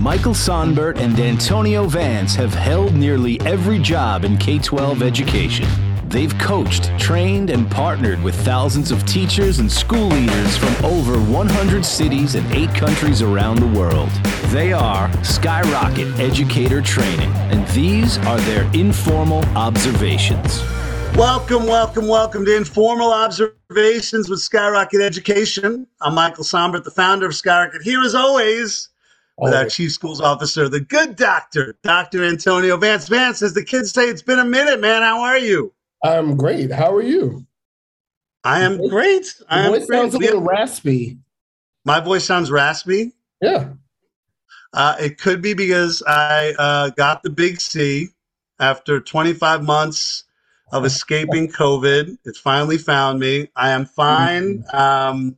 Michael Sonbert and Antonio Vance have held nearly every job in K 12 education. They've coached, trained, and partnered with thousands of teachers and school leaders from over 100 cities and eight countries around the world. They are Skyrocket Educator Training, and these are their informal observations. Welcome, welcome, welcome to Informal Observations with Skyrocket Education. I'm Michael Sonbert, the founder of Skyrocket. Here, as always, with our Chief Schools Officer, the good doctor, Dr. Antonio Vance. Vance, as the kids say, it's been a minute, man. How are you? I'm great. How are you? I am great. I am voice great. sounds a little raspy. My voice sounds raspy. Yeah. Uh, it could be because I uh, got the big C after 25 months of escaping COVID. It finally found me. I am fine. Um,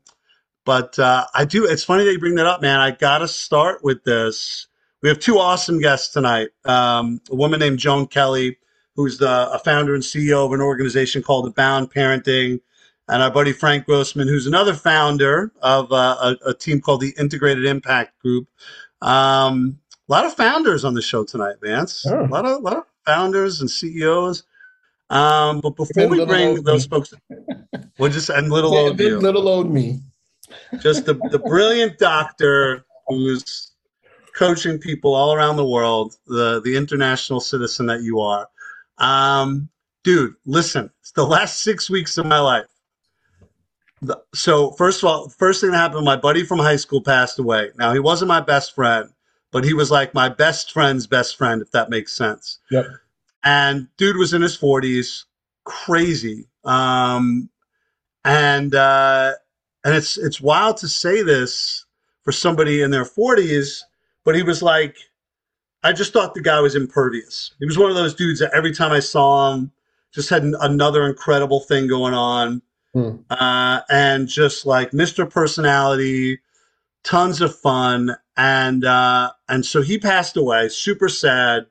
but uh, I do. It's funny that you bring that up, man. I got to start with this. We have two awesome guests tonight. Um, a woman named Joan Kelly, who's the a founder and CEO of an organization called Abound Parenting, and our buddy Frank Grossman, who's another founder of uh, a, a team called the Integrated Impact Group. Um, a lot of founders on the show tonight, Vance. Oh. A lot of lot of founders and CEOs. Um, but before we bring those me. folks, we'll just and little old little old me. Just the, the brilliant doctor who's coaching people all around the world, the, the international citizen that you are. Um, dude, listen, it's the last six weeks of my life. The- so, first of all, first thing that happened, my buddy from high school passed away. Now, he wasn't my best friend, but he was like my best friend's best friend, if that makes sense. Yep. And dude was in his 40s, crazy. Um, and, uh, and it's it's wild to say this for somebody in their 40s but he was like i just thought the guy was impervious he was one of those dudes that every time i saw him just had another incredible thing going on Hmm. uh, and just like mr personality tons of fun and uh, and so he passed away super sad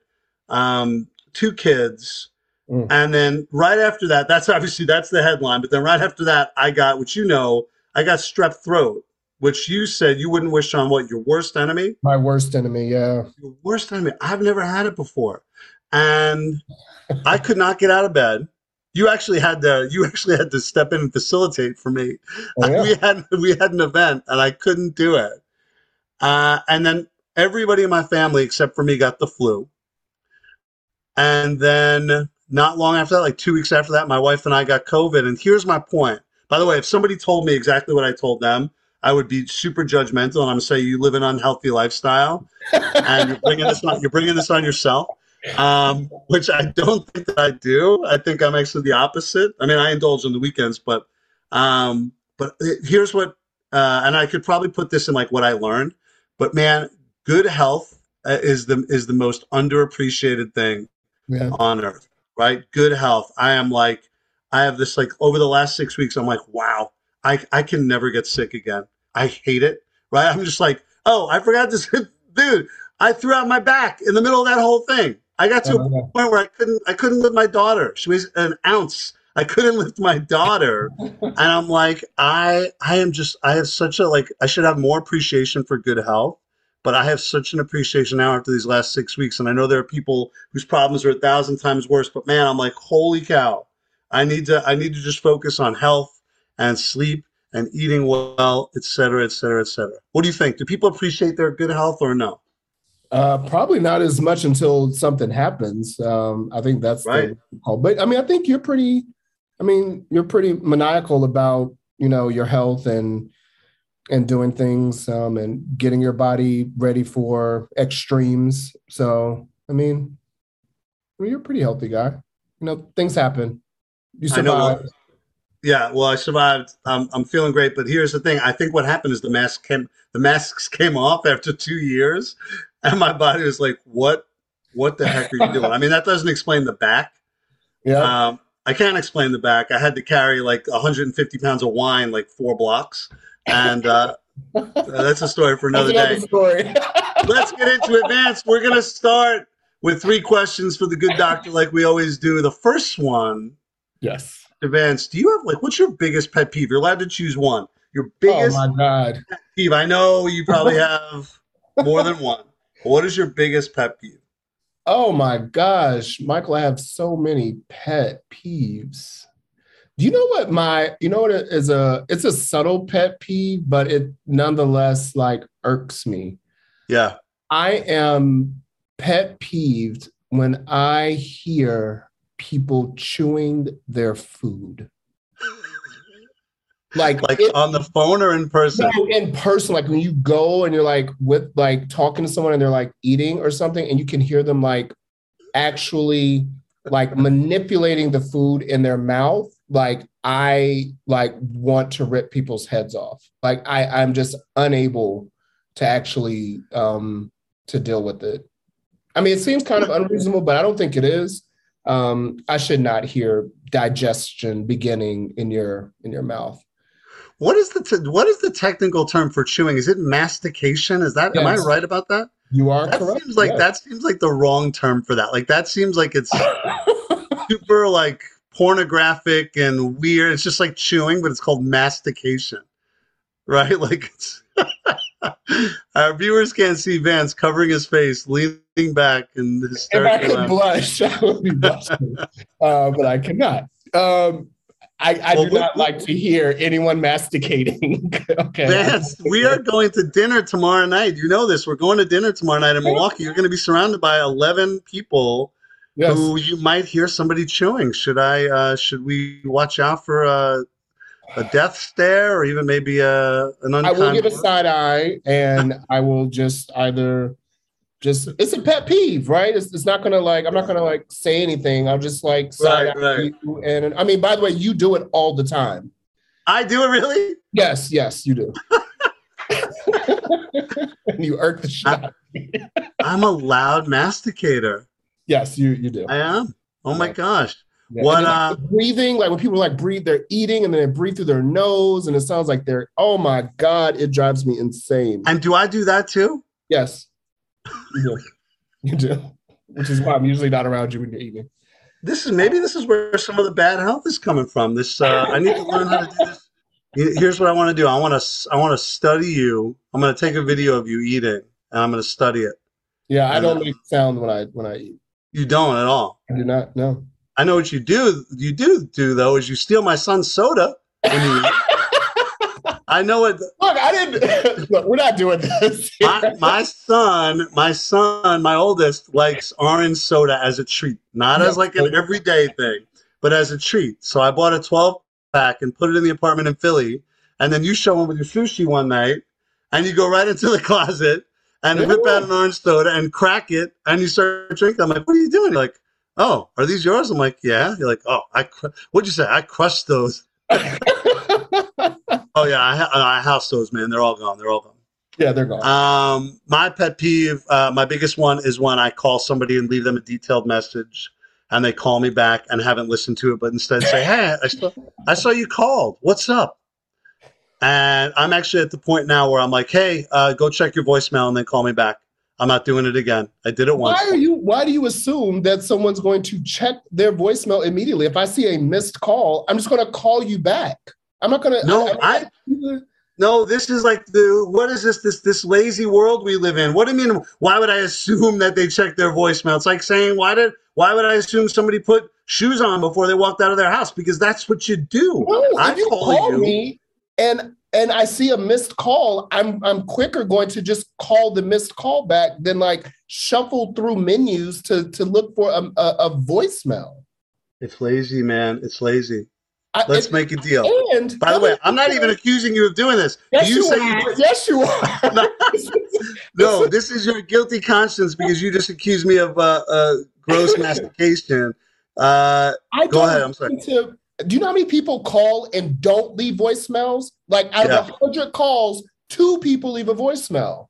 um, two kids Mm. and then right after that that's obviously that's the headline but then right after that i got which you know I got strep throat, which you said you wouldn't wish on what your worst enemy. My worst enemy. Yeah. Your worst enemy. I've never had it before, and I could not get out of bed. You actually had to. You actually had to step in and facilitate for me. Oh, yeah. We had we had an event, and I couldn't do it. Uh, and then everybody in my family except for me got the flu. And then not long after that, like two weeks after that, my wife and I got COVID. And here's my point. By the way, if somebody told me exactly what I told them, I would be super judgmental, and I'm saying you live an unhealthy lifestyle, and you're bringing this on. You're bringing this on yourself, um, which I don't think that I do. I think I'm actually the opposite. I mean, I indulge on the weekends, but um, but here's what, uh, and I could probably put this in like what I learned. But man, good health uh, is the is the most underappreciated thing yeah. on earth, right? Good health. I am like, I have this like over the last six weeks, I'm like, wow, I, I can never get sick again. I hate it, right? I'm just like, oh, I forgot this, dude. I threw out my back in the middle of that whole thing. I got to a Uh, point where I couldn't, I couldn't lift my daughter. She was an ounce. I couldn't lift my daughter, and I'm like, I, I am just, I have such a like, I should have more appreciation for good health but I have such an appreciation now after these last six weeks. And I know there are people whose problems are a thousand times worse, but man, I'm like, holy cow. I need to I need to just focus on health and sleep and eating well, et cetera, et cetera, et cetera. What do you think? Do people appreciate their good health or no? Uh, probably not as much until something happens. Um, I think that's Right. the call. But I mean, I think you're pretty. I mean, you're pretty maniacal about you know your health and and doing things um, and getting your body ready for extremes. So I mean, I mean, you're a pretty healthy guy. You know, things happen. You I know. survive. Well, yeah, well, I survived. Um, I'm feeling great, but here's the thing. I think what happened is the mask came. The masks came off after two years, and my body was like, "What? What the heck are you doing?" I mean, that doesn't explain the back. Yeah. Um, I can't explain the back. I had to carry like 150 pounds of wine, like four blocks, and uh, that's a story for another That's day. story. Let's get into advance. We're gonna start with three questions for the good doctor, like we always do. The first one, yes. Advance, do you have like what's your biggest pet peeve? You're allowed to choose one. Your biggest Oh biggest my God. peeve. I know you probably have more than one. What is your biggest pet peeve? Oh my gosh, Michael, I have so many pet peeves. Do you know what my, you know what it is a, it's a subtle pet peeve, but it nonetheless like irks me. Yeah. I am pet peeved when I hear people chewing their food. Like, Like it- on the phone or in person? no, in person, like when you go and you're like with like talking to someone and they're like eating or something, and you can hear them like actually like manipulating the food in their mouth. Like I like want to rip people's heads off. Like I, I'm just unable to actually um to deal with it. I mean, it seems kind of unreasonable, but I don't think it is. Um, I should not hear digestion beginning in your in your mouth. What is the te- what is the technical term for chewing? Is it mastication? Is that am I right about that? You are That correct. seems like yes. that seems like the wrong term for that. Like that seems like it's super like pornographic and weird. It's just like chewing, but it's called mastication, right? Like it's our viewers can't see Vance covering his face, leaning back and if I could blush, I would be blushing, uh, but I cannot. Um, I, I Well, do we- not like to hear anyone masticating. okay. Vance, we are going to dinner tomorrow night. You know this. We're going to dinner tomorrow night in Milwaukee. You're going to be surrounded by 11 people Yes. who you might hear somebody chewing. Should I? Uh, should we watch out for a, a death stare or even maybe a an I will give a side eye, and I will just either just it's a pet peeve, right? It's, it's not gonna like I'm not gonna like say anything. I'll just like side Right, eye right. you. And I mean, by the way, you do it all the time. I do it really. Yes, yes, you do. and you irk the shit out. I'm a loud masticator. Yes, you you do. I am. Oh my gosh. Yeah, What, uh, breathing, like when people like breathe, they're eating and then they breathe through their nose, and it sounds like they're oh my god, it drives me insane. And do I do that too? yes, you do, you do, which is why I'm usually not around you when you're eating. This is maybe this is where some of the bad health is coming from. This uh, I need to learn how to do this. Here's what I want to do. I want to I want to study you. I'm going to take a video of you eating, and I'm going to study it. Yeah, I I don't make sound when I when I eat. You don't at all. I do not. No. I know what you do. You do do though is you steal my son's soda. When you. I know what Look, I didn't. Look, we're not doing this. my, my son, my son, my oldest likes orange soda as a treat, not as like an everyday thing, but as a treat. So I bought a 12 pack and put it in the apartment in Philly. And then you show him with your sushi one night, and you go right into the closet and whip out an orange soda and crack it, and you start drinking. I'm like, what are you doing? Like, oh, are these yours? I'm like, yeah. You're like, oh, I cr- what'd you say? I crushed those. Oh yeah, I, I house those, man. They're all gone. They're all gone. yeah, they're gone. Um, my pet peeve, uh, my biggest one is when I call somebody and leave them a detailed message, and they call me back and haven't listened to it, but instead say, "Hey, I saw, I saw you called. What's up?" And I'm actually at the point now where I'm like, "Hey, uh, go check your voicemail and then call me back." I'm not doing it again. I did it once. Why are you? Why do you assume that someone's going to check their voicemail immediately? If I see a missed call, I'm just going to call you back. I'm not going to. No, I- No, this is like the what is this this this lazy world we live in? What do you mean? Why would I assume that they check their voicemail? It's like saying why did why would I assume somebody put shoes on before they walked out of their house? Because that's what you do. No, I if you call call you. me and and I see a missed call, I'm I'm quicker going to just call the missed call back than like shuffle through menus to to look for a, a, a voicemail. It's lazy, man. It's lazy. I, Let's and, make a deal. and By the way, I'm not even accusing you of doing this. Yes, you you, say are. you yes, you are. No. no, this is your guilty conscience because you just accused me of uh, uh, gross mastication. Uh, I Go ahead, I'm sorry. To, do you know how many people call and don't leave voicemails? Like out Yeah. of a hundred calls, two people leave a voicemail.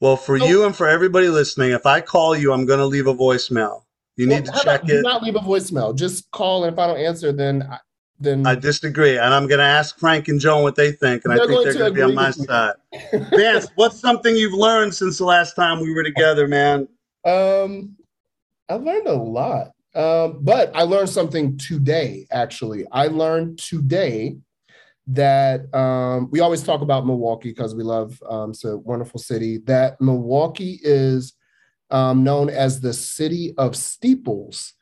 well, for No. you and for everybody listening, if I call you, I'm going to leave a voicemail. You need to how about check do not leave a voicemail. Just call, and if I don't answer, then I- then I disagree, and I'm going to ask Frank and Joan what they think, and I think they're going to be on my side. Vance, what's something you've learned since the last time we were together, man? Um, I learned a lot. Um, but I learned something today, actually. I learned today that um, we always talk about Milwaukee because we love um, it's a wonderful city. That Milwaukee is um, known as the City of Steeples.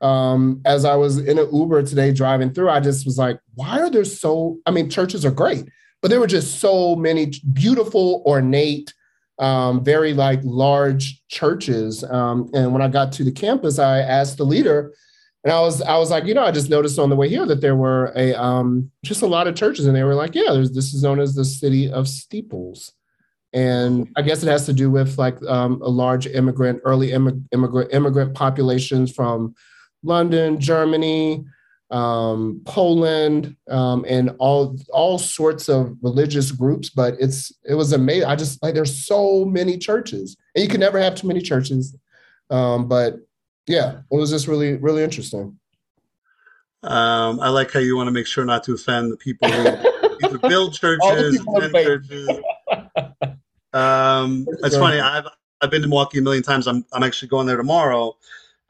Um, as I was in an Uber today driving through, I just was like, why are there so, I mean, churches are great, but there were just so many beautiful, ornate, um, very like large churches. Um, and when I got to the campus, I asked the leader, and I was I was like, you know, I just noticed on the way here that there were a um, just a lot of churches, and they were like, yeah, there's this is known as the city of steeples, and I guess it has to do with like um, a large immigrant, early immigrant immigrant populations from London, Germany, um, Poland, um, and all all sorts of religious groups. But it's it was amazing. I just like there's so many churches, and you can never have too many churches. Um, but yeah, it was just really, really interesting. Um, I like how you want to make sure not to offend the people who either build churches, churches. Um, it's funny. I've I've been to Milwaukee a million times. I'm I'm actually going there tomorrow,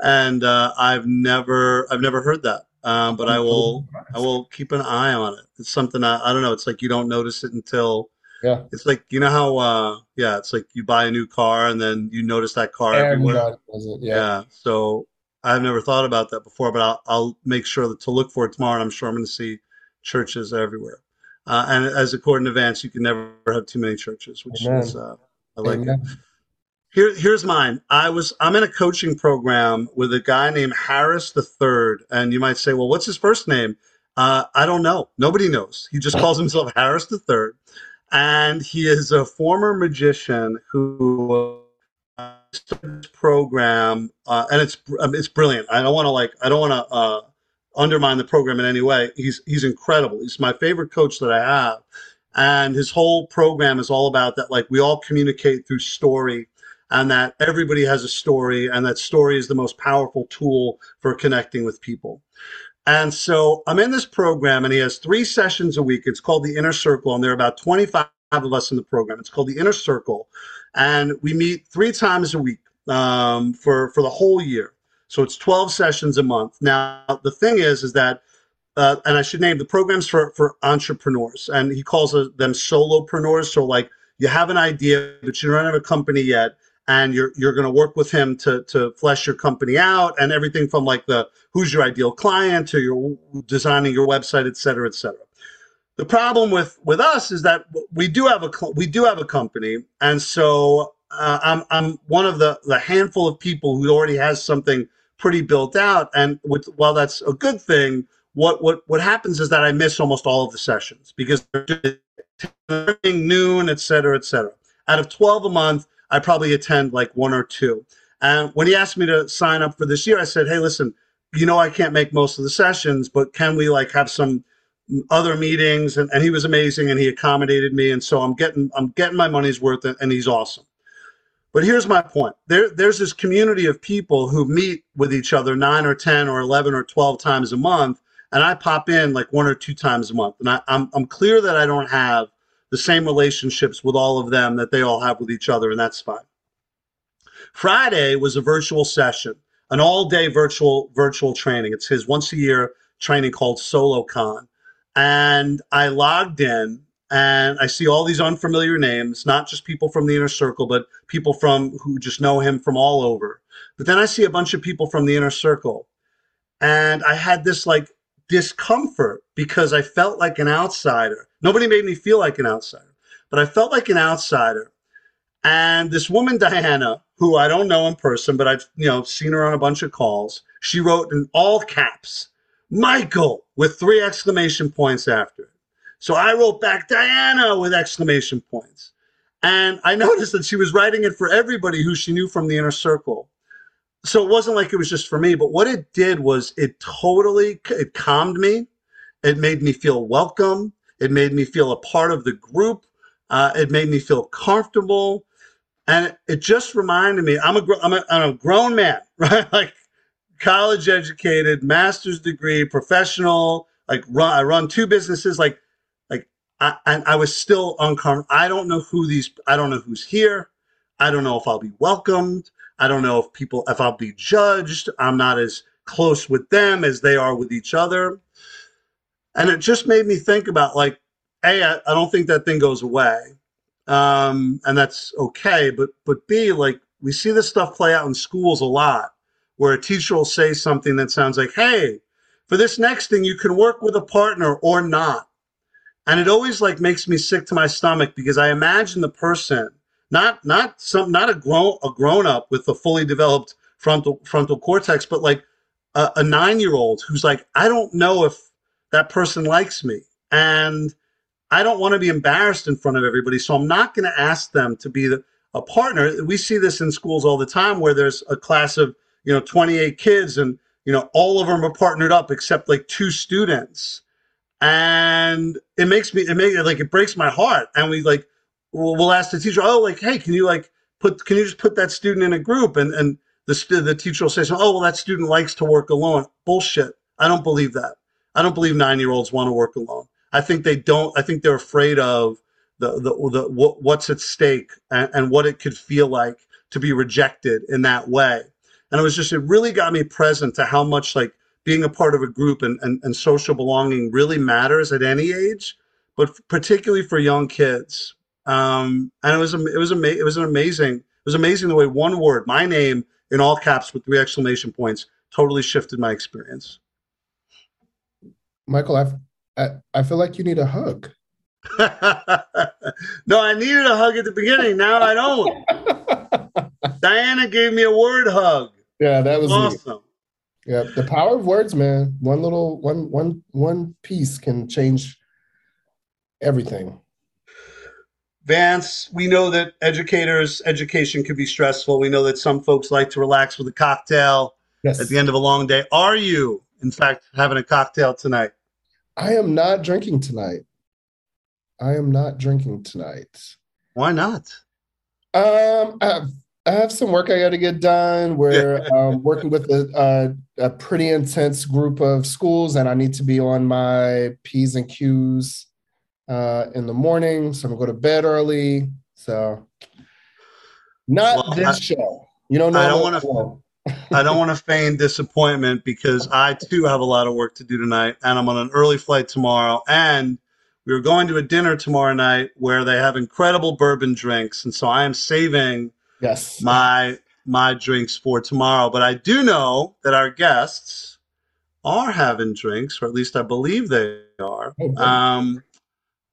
and uh, I've never I've never heard that. Um, but I will I will keep an eye on it. It's something I, I don't know. It's like you don't notice it until yeah. It's like you know how uh yeah, it's like you buy a new car and then you notice that car everywhere. Yeah. yeah. So I've never thought about that before, but I'll I'll make sure to look for it tomorrow. And I'm sure I'm going to see churches everywhere. Uh, and as according to Vance, you can never have too many churches, which Amen. is uh, I like Amen. it. Here, here's mine. I was I'm in a coaching program with a guy named Harris the Third, and you might say, well, what's his first name? Uh, I don't know. Nobody knows. He just calls himself Harris the Third and he is a former magician who uh, program, uh, and it's it's brilliant. I don't want to like I don't want to uh, undermine the program in any way. He's he's incredible. He's my favorite coach that I have, and his whole program is all about that. Like we all communicate through story, and that everybody has a story, and that story is the most powerful tool for connecting with people. And so I'm in this program, and he has three sessions a week. It's called the Inner Circle, and there are about 25 of us in the program. It's called the Inner Circle, and we meet three times a week um, for for the whole year. So it's 12 sessions a month. Now the thing is, is that, uh, and I should name the programs for for entrepreneurs, and he calls them solopreneurs. So like you have an idea, but you don't have a company yet and you're you're going to work with him to to flesh your company out and everything from like the who's your ideal client to your designing your website et cetera et cetera. The problem with with us is that we do have a we do have a company and so uh, i'm i'm one of the the handful of people who already has something pretty built out and with while that's a good thing what what what happens is that i miss almost all of the sessions because they're noon et cetera et cetera. Out of 12 a month I probably attend like one or two. And when he asked me to sign up for this year, I said, "Hey, listen, you know I can't make most of the sessions, but can we like have some other meetings?" And, and he was amazing, and he accommodated me, and so I'm getting I'm getting my money's worth, and he's awesome. But here's my point: there there's this community of people who meet with each other nine or ten or eleven or twelve times a month, and I pop in like one or two times a month, and I, I'm I'm clear that I don't have the same relationships with all of them that they all have with each other, and that's fine. Friday was a virtual session, an all-day virtual virtual training. It's his once a year training called SoloCon. And I logged in and I see all these unfamiliar names, not just people from the inner circle, but people from who just know him from all over. But then I see a bunch of people from the inner circle. And I had this like discomfort because I felt like an outsider. Nobody made me feel like an outsider, but I felt like an outsider. And this woman, Diana, who I don't know in person, but I've you know seen her on a bunch of calls, she wrote in all caps, Michael, with three exclamation points after it. So I wrote back Diana with exclamation points. And I noticed that she was writing it for everybody who she knew from the inner circle so it wasn't like it was just for me but what it did was it totally it calmed me it made me feel welcome it made me feel a part of the group. Uh, it made me feel comfortable. And it just reminded me i'm a, I'm a, I'm a grown man right? Like college educated master's degree professional like run i run two businesses like like I, and i was still uncomfortable i don't know who these i don't know who's here. I don't know if i'll be welcomed. I don't know if people, if I'll be judged. I'm not as close with them as they are with each other. And it just made me think about like, A, I, I don't think that thing goes away. Um, and that's okay. But, but B, like, we see this stuff play out in schools a lot, where a teacher will say something that sounds like, "Hey, for this next thing, you can work with a partner or not." And it always like makes me sick to my stomach because I imagine the person, not not some not a grown a grown up with a fully developed frontal frontal cortex, but like a, a nine year old who's like, I don't know if that person likes me. And I don't want to be embarrassed in front of everybody. So I'm not going to ask them to be the, a partner. We see this in schools all the time where there's a class of, you know, 28 kids and, you know, all of them are partnered up except like two students. And it makes me, it makes like, it breaks my heart. And we like, we'll, we'll ask the teacher, oh, like, hey, can you like put, can you just put that student in a group? And, and the, the teacher will say, oh, well, that student likes to work alone. Bullshit. I don't believe that. I don't believe nine year olds want to work alone. I think they don't. I think they're afraid of the the, the what, what's at stake and, and what it could feel like to be rejected in that way. And it was just it really got me present to how much like being a part of a group and, and, and social belonging really matters at any age, but particularly for young kids. Um, and it was it was ama- it was an amazing it was amazing the way one word, my name in all caps with three exclamation points, totally shifted my experience. Michael, I've, I I feel like you need a hug. no, I needed a hug at the beginning. Now I don't. Diana gave me a word hug. Yeah, that was awesome. Yeah, the power of words, man. One little one one one piece can change everything. Vance, we know that educators' education can be stressful. We know that some folks like to relax with a cocktail yes. at the end of a long day. Are you, in fact, having a cocktail tonight? I am not drinking tonight. I am not drinking tonight. Why not? Um, I have, I have some work I got to get done. We're um, working with a, a, a, pretty intense group of schools, and I need to be on my P's and Q's uh, in the morning. So I'm going to go to bed early. So, not well, this I, show. You don't know. I don't want to. I don't want to feign disappointment because I too have a lot of work to do tonight, and I'm on an early flight tomorrow. And we are going to a dinner tomorrow night where they have incredible bourbon drinks, and so I am saving yes my my drinks for tomorrow. But I do know that our guests are having drinks, or at least I believe they are. Oh, um,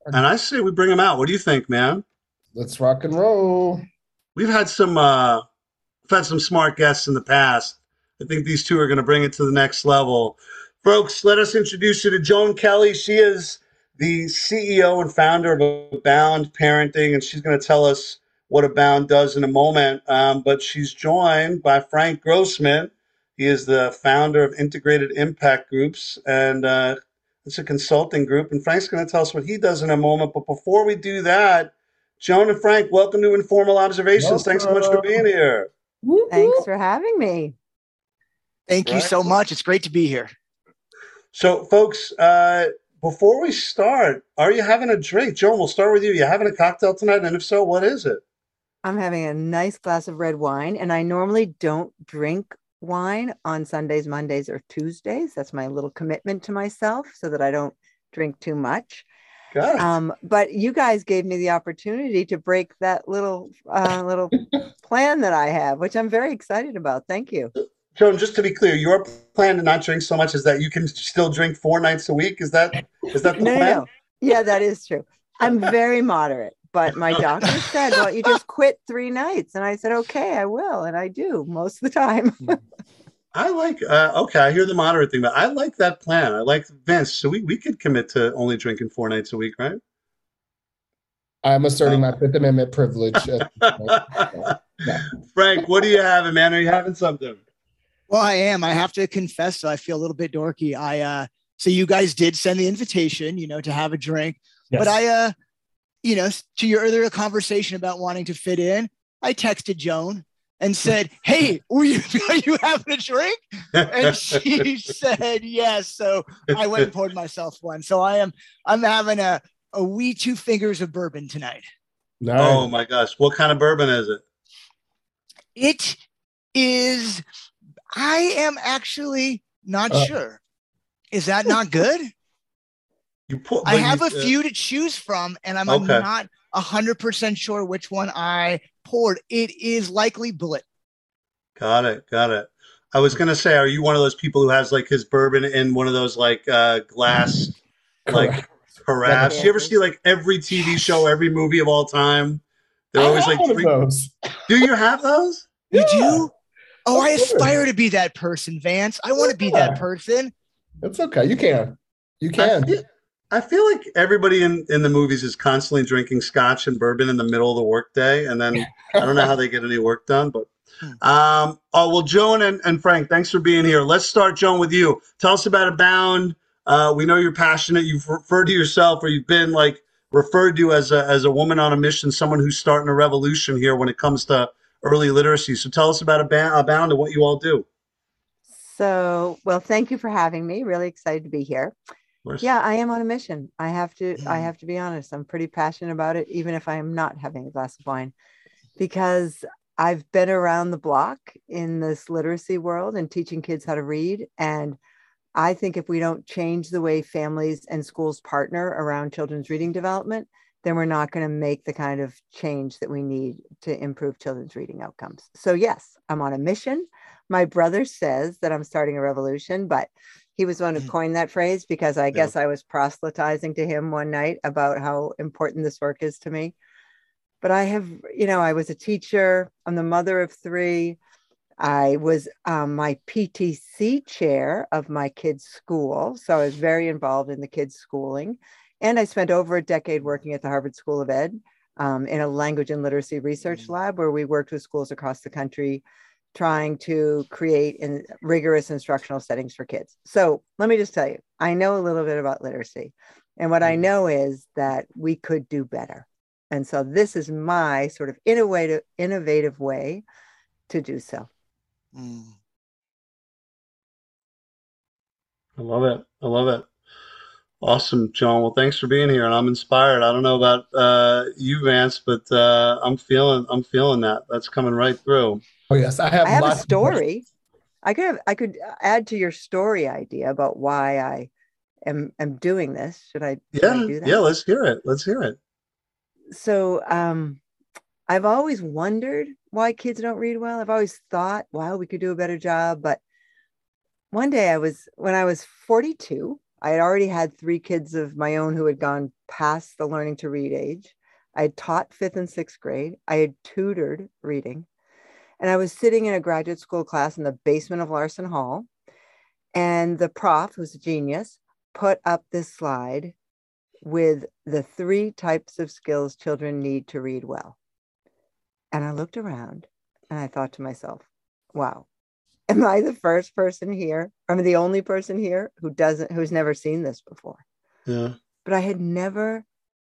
and I say we bring them out. What do you think, man? Let's rock and roll. We've had some. Uh, We've had some smart guests in the past. I think these two are going to bring it to the next level. Folks, let us introduce you to Joan Kelly. She is the CEO and founder of Abound Parenting, and she's going to tell us what Abound does in a moment. Um, but she's joined by Frank Grossman. He is the founder of Integrated Impact Groups, and uh, it's a consulting group. And Frank's going to tell us what he does in a moment. But before we do that, Joan and Frank, welcome to Informal Observations. Welcome. Thanks so much for being here. Thanks for having me. Thank right. you so much. It's great to be here. So, folks, uh, before we start, are you having a drink? Joan, we'll start with you. You having a cocktail tonight? And if so, what is it? I'm having a nice glass of red wine, and I normally don't drink wine on Sundays, Mondays, or Tuesdays. That's my little commitment to myself so that I don't drink too much. Um, but you guys gave me the opportunity to break that little uh, little plan that I have, which I'm very excited about. Thank you. Joan, just to be clear, your plan to not drink so much is that you can still drink four nights a week. Is that is that the no, plan? No, no. Yeah, that is true. I'm very moderate, but my doctor said, "Well, you just quit three nights," and I said, "Okay, I will," and I do most of the time. I like uh, okay, I hear the moderate thing, but I like that plan. I like Vince. So we, we could commit to only drinking four nights a week, right? I'm asserting um, my Fifth Amendment privilege. Frank, what are you having, man? Are you having something? Well, I am. I have to confess, so I feel a little bit dorky. I uh so you guys did send the invitation, you know, to have a drink. Yes. But I uh, you know, to your earlier conversation about wanting to fit in, I texted Joan and said, Hey, were you, are you having a drink? And she said, Yes. So I went and poured myself one. So I am, I'm having a, a wee two fingers of bourbon tonight. Nice. Oh my gosh. What kind of bourbon is it? It is, I am actually not uh, sure. Is that not good? You put, I have you, a few uh, to choose from, and I'm, okay. I'm not 100% sure which one I poured. It is likely Bulleit. Got it. Got it. I was gonna say, are you one of those people who has like his bourbon in one of those like uh glass like carafes? You ever see like every TV show, every movie of all time? They're I always have like, three- those. do you have those? You Yeah, do? Oh, I Of course. aspire to be that person, Vance. I want to be that person. That's okay. You can. You I can. feel, I feel like everybody in, in the movies is constantly drinking scotch and bourbon in the middle of the workday, and then I don't know how they get any work done. But um, oh well, Joan and, and Frank, thanks for being here. Let's start, Joan, with you. Tell us about Abound. Uh, we know you're passionate. You've referred to yourself, or you've been like referred to as a as a woman on a mission, someone who's starting a revolution here when it comes to early literacy. So tell us about Abound, Abound and what you all do. So, well, thank you for having me. Really excited to be here. Yeah, I am on a mission. I have to I Mm. have to be honest. I'm pretty passionate about it even if I am not having a glass of wine because I've been around the block in this literacy world and teaching kids how to read and I think if we don't change the way families and schools partner around children's reading development, then we're not going to make the kind of change that we need to improve children's reading outcomes. So, yes, I'm on a mission. My brother says that I'm starting a revolution, but he was one who Mm. coined that phrase because I guess I was proselytizing to him one night about how important this work is to me. But I have, you know, I was a teacher, I'm the mother of three. I was um, my PTC chair of my kids' school. So I was very involved in the kids' schooling. And I spent over a decade working at the Harvard School of Ed um, in a language and literacy research lab where we worked with schools across the country trying to create in rigorous instructional settings for kids. So let me just tell you, I know a little bit about literacy. And what I Mhm. know is that we could do better. And so this is my sort of innovative, innovative way to do so. Mm. I love it. I love it. Awesome, John. Well, thanks for being here, and I'm inspired. I don't know about uh, you, Vance, but uh, I'm feeling I'm feeling that. That's coming right through. Oh yes, I have. I have a story. I could have, I could add to your story idea about why I am am doing this. Should I, should I Yeah, do that? yeah. Let's hear it. Let's hear it. so um I've always wondered why kids don't read well. I've always thought, wow, we could do a better job. But one day I was when I was 42, I had already had three kids of my own who had gone past the learning to read age. I had taught fifth and sixth grade. I had tutored reading. And I was sitting in a graduate school class in the basement of Larsen Hall. And the prof, who's a genius, put up this slide with the three types of skills children need to read well. And I looked around and I thought to myself, wow, am I the first person here? I'm the only person here who doesn't, who's never seen this before. Yeah. But I had never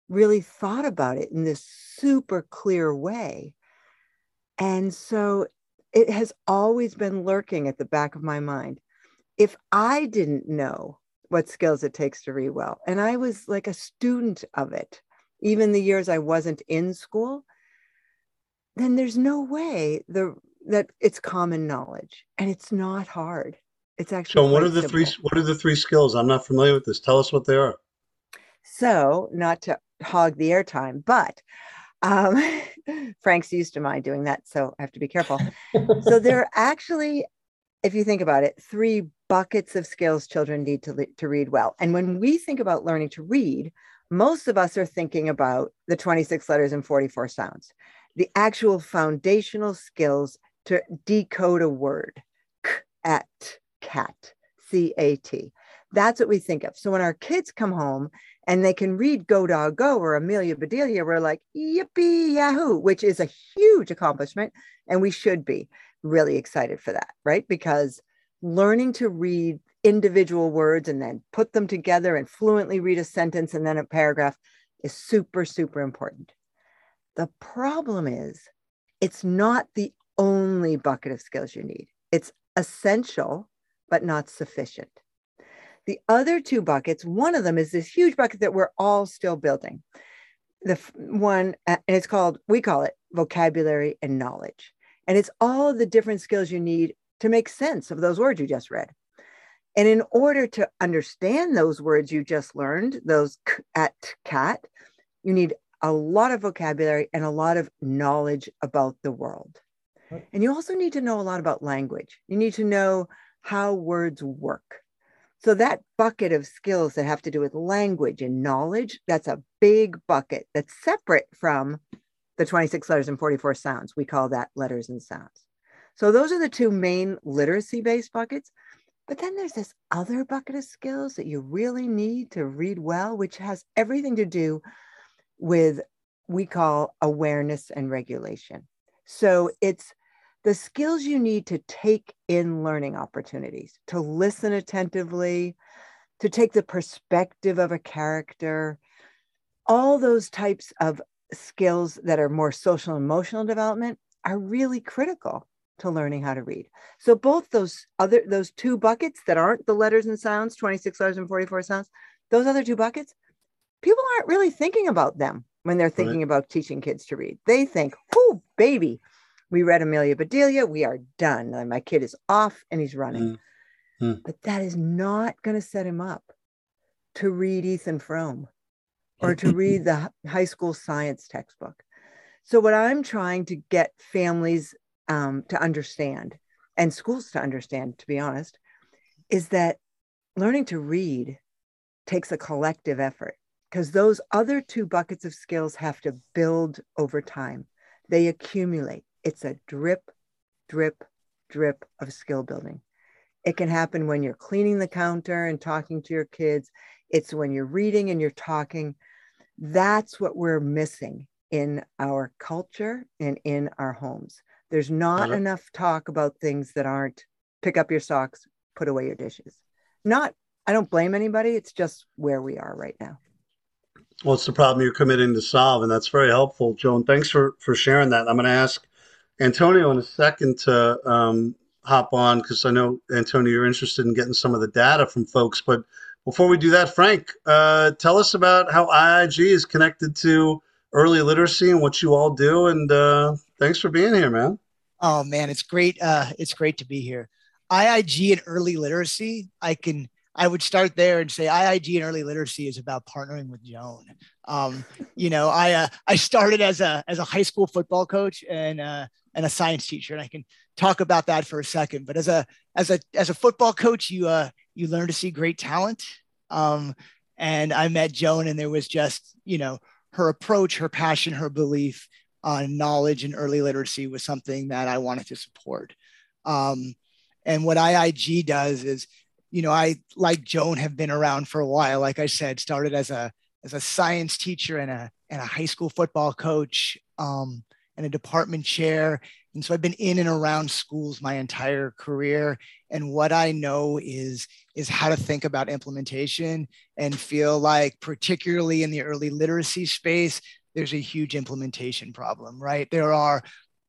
really thought about it in this super clear way. And so it has always been lurking at the back of my mind. If I didn't know what skills it takes to read well, and I was like a student of it, even the years I wasn't in school, then there's no way the that it's common knowledge and it's not hard. It's actually So, what are the three? What are the three skills? I'm not familiar with this. Tell us what they are. So, not to hog the airtime, but um, Frank's used to my doing that, so I have to be careful. so, there are actually, if you think about it, three buckets of skills children need to, le- to read well. And when we think about learning to read, most of us are thinking about the 26 letters and 44 sounds, the actual foundational skills to decode a word, k, at, cat, C A T. That's what we think of. So when our kids come home and they can read Go Dog Go or Amelia Bedelia, we're like, yippee yahoo, which is a huge accomplishment. And we should be really excited for that, right? Because learning to read individual words and then put them together and fluently read a sentence and then a paragraph is super, super important. The problem is, it's not the only bucket of skills you need. It's essential, but not sufficient. The other two buckets, one of them is this huge bucket that we're all still building. The one, and it's called, we call it vocabulary and knowledge. And it's all of the different skills you need to make sense of those words you just read. And in order to understand those words you just learned, those k, at, cat, you need a lot of vocabulary and a lot of knowledge about the world. And you also need to know a lot about language. You need to know how words work. So that bucket of skills that have to do with language and knowledge, that's a big bucket that's separate from the 26 letters and 44 sounds. We call that letters and sounds. So those are the two main literacy based buckets. But then there's this other bucket of skills that you really need to read well, which has everything to do with we call awareness and regulation. So it's the skills you need to take in learning opportunities, to listen attentively, to take the perspective of a character, all those types of skills that are more social emotional development are really critical to learning how to read. So both those other those two buckets that aren't the letters and sounds, 26 letters and 44 sounds, those other two buckets, people aren't really thinking about them when they're thinking right. about teaching kids to read. They think, "Oh, baby, we read Amelia Bedelia. We are done. My kid is off and he's running. Mm. But that is not going to set him up to read Ethan Frome or to read the high school science textbook. So, what I'm trying to get families um, to understand and schools to understand, to be honest, is that learning to read takes a collective effort because those other two buckets of skills have to build over time. They accumulate. It's a drip, drip, drip of skill building. It can happen when you're cleaning the counter and talking to your kids. It's when you're reading and you're talking. That's what we're missing in our culture and in our homes. There's not uh-huh. enough talk about things that aren't pick up your socks, put away your dishes. Not, I don't blame anybody. It's just where we are right now. Well, it's the problem you're committing to solve, and that's very helpful, Joan. Thanks for for sharing that. I'm going to ask Antonio in a second to um, hop on because I know Antonio, you're interested in getting some of the data from folks. But before we do that, Frank, uh, tell us about how IIG is connected to early literacy and what you all do. And uh, thanks for being here, man. Oh man, it's great. Uh, it's great to be here. IIG and early literacy. I can. I would start there and say IIG and early literacy is about partnering with Joan. Um, you know, I uh, I started as a as a high school football coach and uh, and a science teacher, and I can talk about that for a second. But as a as a as a football coach, you uh you learn to see great talent. Um, and I met Joan, and there was just you know her approach, her passion, her belief on knowledge and early literacy was something that I wanted to support. Um, and what IIG does is, you know, I like Joan have been around for a while. Like I said, started as a as a science teacher and a and a high school football coach. Um, and a department chair. And so I've been in and around schools my entire career. And what I know is, is how to think about implementation and feel like, particularly in the early literacy space, there's a huge implementation problem, right? There are,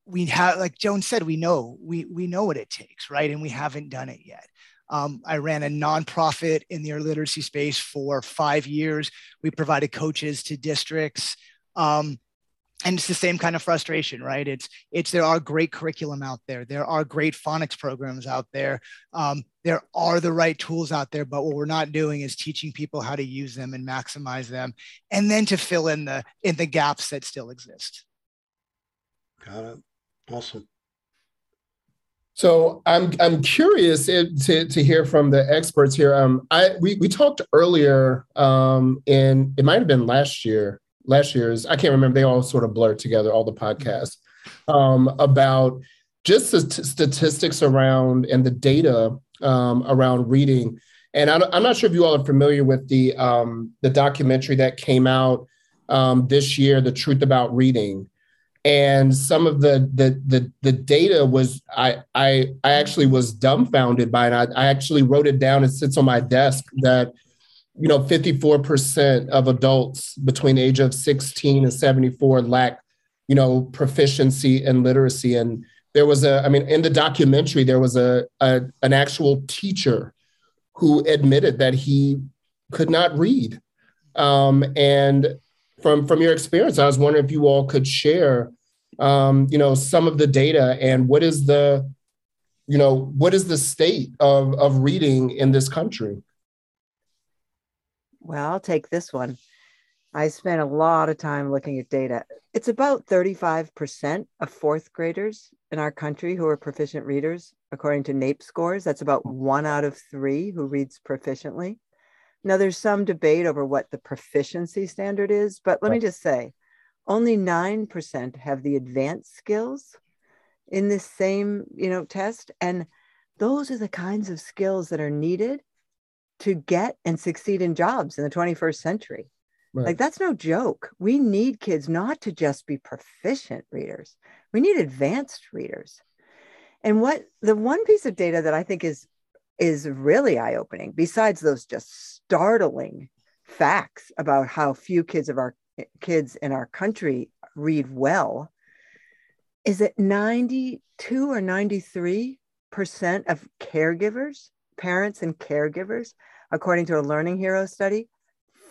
we have, like Joan said, we know, we, we know what it takes, right? And we haven't done it yet. Um, I ran a nonprofit in the early literacy space for five years. We provided coaches to districts. Um, and it's the same kind of frustration right? It's it's there are great curriculum out there. There are great phonics programs out there. Um, there are the right tools out there but what we're not doing is teaching people how to use them and maximize them and then to fill in the in the gaps that still exist. Got it. Awesome. So I'm I'm curious to, to hear from the experts here. Um, I we, we talked earlier um, in it might have been last year last year's, I can't remember, they all sort of blurred together, all the podcasts, um, about just the statistics around and the data um, around reading. And I, am not sure if you all are familiar with the um, the documentary that came out um, this year, "The Truth About Reading," and some of the the the, the data was I, I I actually was dumbfounded by it. I, I actually wrote it down. It sits on my desk that you know, 54% of adults between age of 16 and 74 lack, you know, proficiency in literacy. And there was a, I mean, in the documentary, there was a, a an actual teacher who admitted that he could not read. Um, and from from your experience, I was wondering if you all could share, um, you know, some of the data and what is the, you know, what is the state of of reading in this country? Well, I'll take this one. I spent a lot of time looking at data. It's about 35% of fourth graders in our country who are proficient readers, according to NAEP scores. That's about one out of three who reads proficiently. Now, there's some debate over what the proficiency standard is, but let me just say only 9% have the advanced skills in this same you know test and those are the kinds of skills that are needed to get and succeed in jobs in the 21st century. Right. like that's no joke. We need kids not to just be proficient readers. We need advanced readers. And what the one piece of data that i think is is really eye opening besides those just startling facts about how few kids of our kids in our country read well is that 92 or 93 percent of caregivers parents and caregivers according to a learning hero study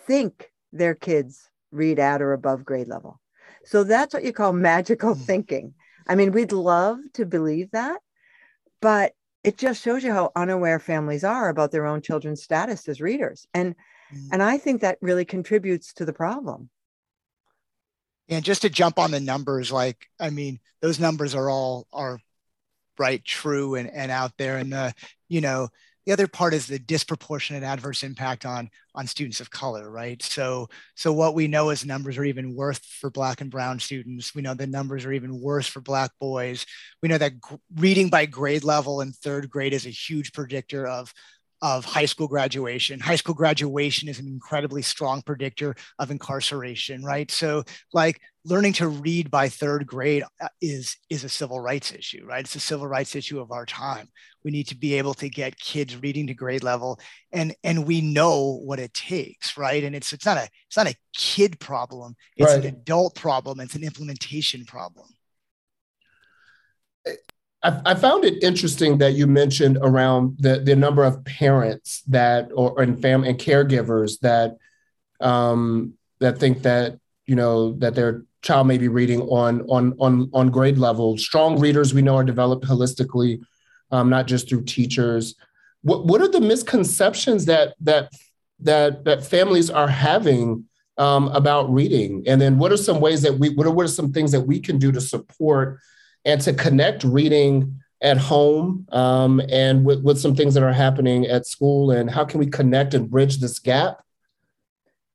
think their kids read at or above grade level so that's what you call magical hmm. thinking i mean we'd love to believe that but it just shows you how unaware families are about their own children's status as readers and mm. and i think that really contributes to the problem and just to jump on the numbers, like, I mean, those numbers are all are right, true and, and out there. And the, you know, the other part is the disproportionate adverse impact on on students of color right? So so what we know is numbers are even worse for black and brown students. We know the numbers are even worse for black boys. We know that g- reading by grade level in third grade is a huge predictor of of high school graduation. High school graduation is an incredibly strong predictor of incarceration, right? So, like learning to read by third grade uh, is is a civil rights issue, right? It's a civil rights issue of our time. We need to be able to get kids reading to grade level, and and we know what it takes, right? And it's it's not a it's not a kid problem. It's right. an adult problem. It's an implementation problem. I, I, found it interesting that you mentioned around the, the number of parents that or and fam and caregivers that um, that think that you know that their child may be reading on on on on grade level. Strong readers we know are developed holistically, um, not just through teachers. What what are the misconceptions that that that that families are having um, about reading? And then what are some ways that we what are, what are some things that we can do to support and to connect reading at home um, and with, with some things that are happening at school and how can we connect and bridge this gap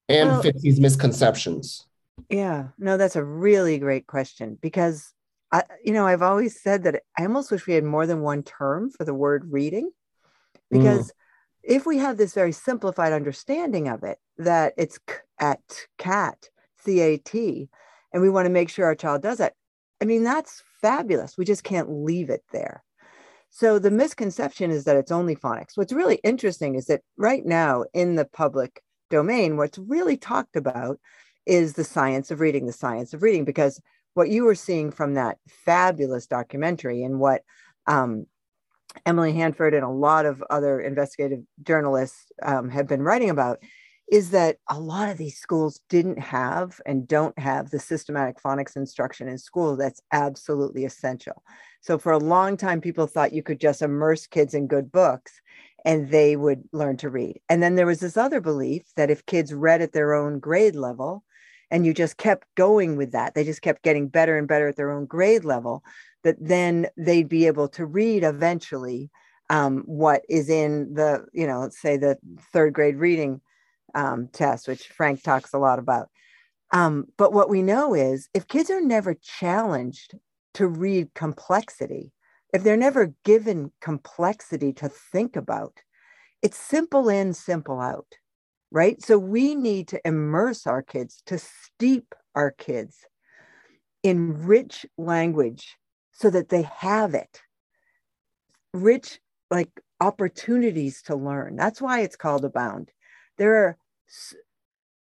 and well, fix these misconceptions yeah no that's a really great question because I, you know i've always said that i almost wish we had more than one term for the word reading because mm. if we have this very simplified understanding of it that it's at cat c-a-t and we want to make sure our child does that i mean that's fabulous. We just can't leave it there. So the misconception is that it's only phonics. What's really interesting is that right now in the public domain, what's really talked about is the science of reading, the science of reading, because what you were seeing from that fabulous documentary and what um, Emily Hanford and a lot of other investigative journalists um, have been writing about is that a lot of these schools didn't have and don't have the systematic phonics instruction in school that's absolutely essential. So for a long time, people thought you could just immerse kids in good books and they would learn to read. And then there was this other belief that if kids read at their own grade level and you just kept going with that, they just kept getting better and better at their own grade level, that then they'd be able to read eventually um, what is in the, you know, let's say the third grade reading um, test, which Frank talks a lot about. Um, but what we know is if kids are never challenged to read complexity, if they're never given complexity to think about, it's simple in, simple out, right? So we need to immerse our kids, to steep our kids in rich language so that they have it, rich like opportunities to learn. That's why it's called Abound. There are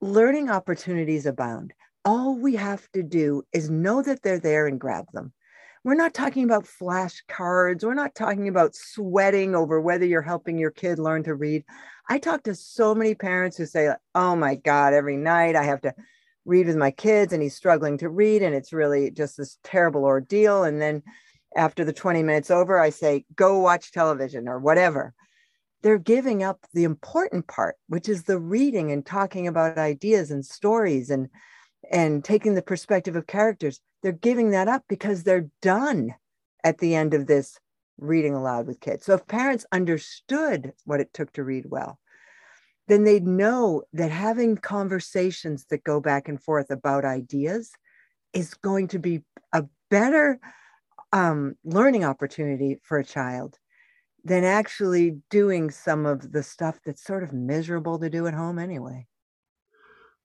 learning opportunities abound. All we have to do is know that they're there and grab them. We're not talking about flashcards. We're not talking about sweating over whether you're helping your kid learn to read. I talk to so many parents who say, Oh my God, every night I have to read with my kids and he's struggling to read. And it's really just this terrible ordeal. And then after the 20 minutes over, I say, Go watch television or whatever they're giving up the important part, which is the reading and talking about ideas and stories and and taking the perspective of characters. They're giving that up because they're done at the end of this reading aloud with kids. So if parents understood what it took to read well, then they'd know that having conversations that go back and forth about ideas is going to be a better um, learning opportunity for a child than actually doing some of the stuff that's sort of miserable to do at home anyway.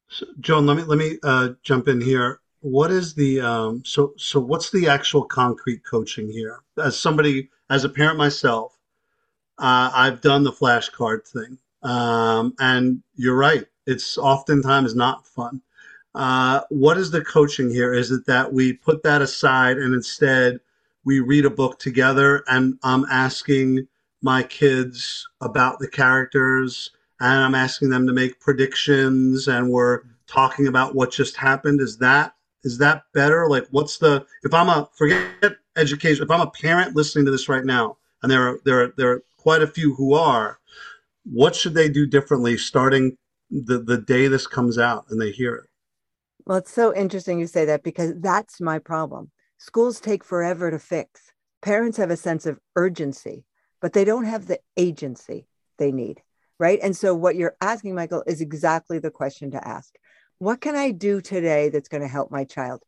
So, Joan, let me let me uh, jump in here. What is the um, so so? What's the actual concrete coaching here? As somebody, as a parent myself, uh, I've done the flashcard thing, um, and you're right. It's oftentimes not fun. Uh, what is the coaching here? Is it that we put that aside and instead we read a book together and I'm asking my kids about the characters and I'm asking them to make predictions and we're talking about what just happened. Is that is that better? Like what's the if I'm a forget education, if I'm a parent listening to this right now, and there are there are there are quite a few who are, what should they do differently starting the, the day this comes out and they hear it? Well, it's so interesting you say that because that's my problem. Schools take forever to fix. Parents have a sense of urgency, but they don't have the agency they need. Right. And so, what you're asking, Michael, is exactly the question to ask. What can I do today that's going to help my child?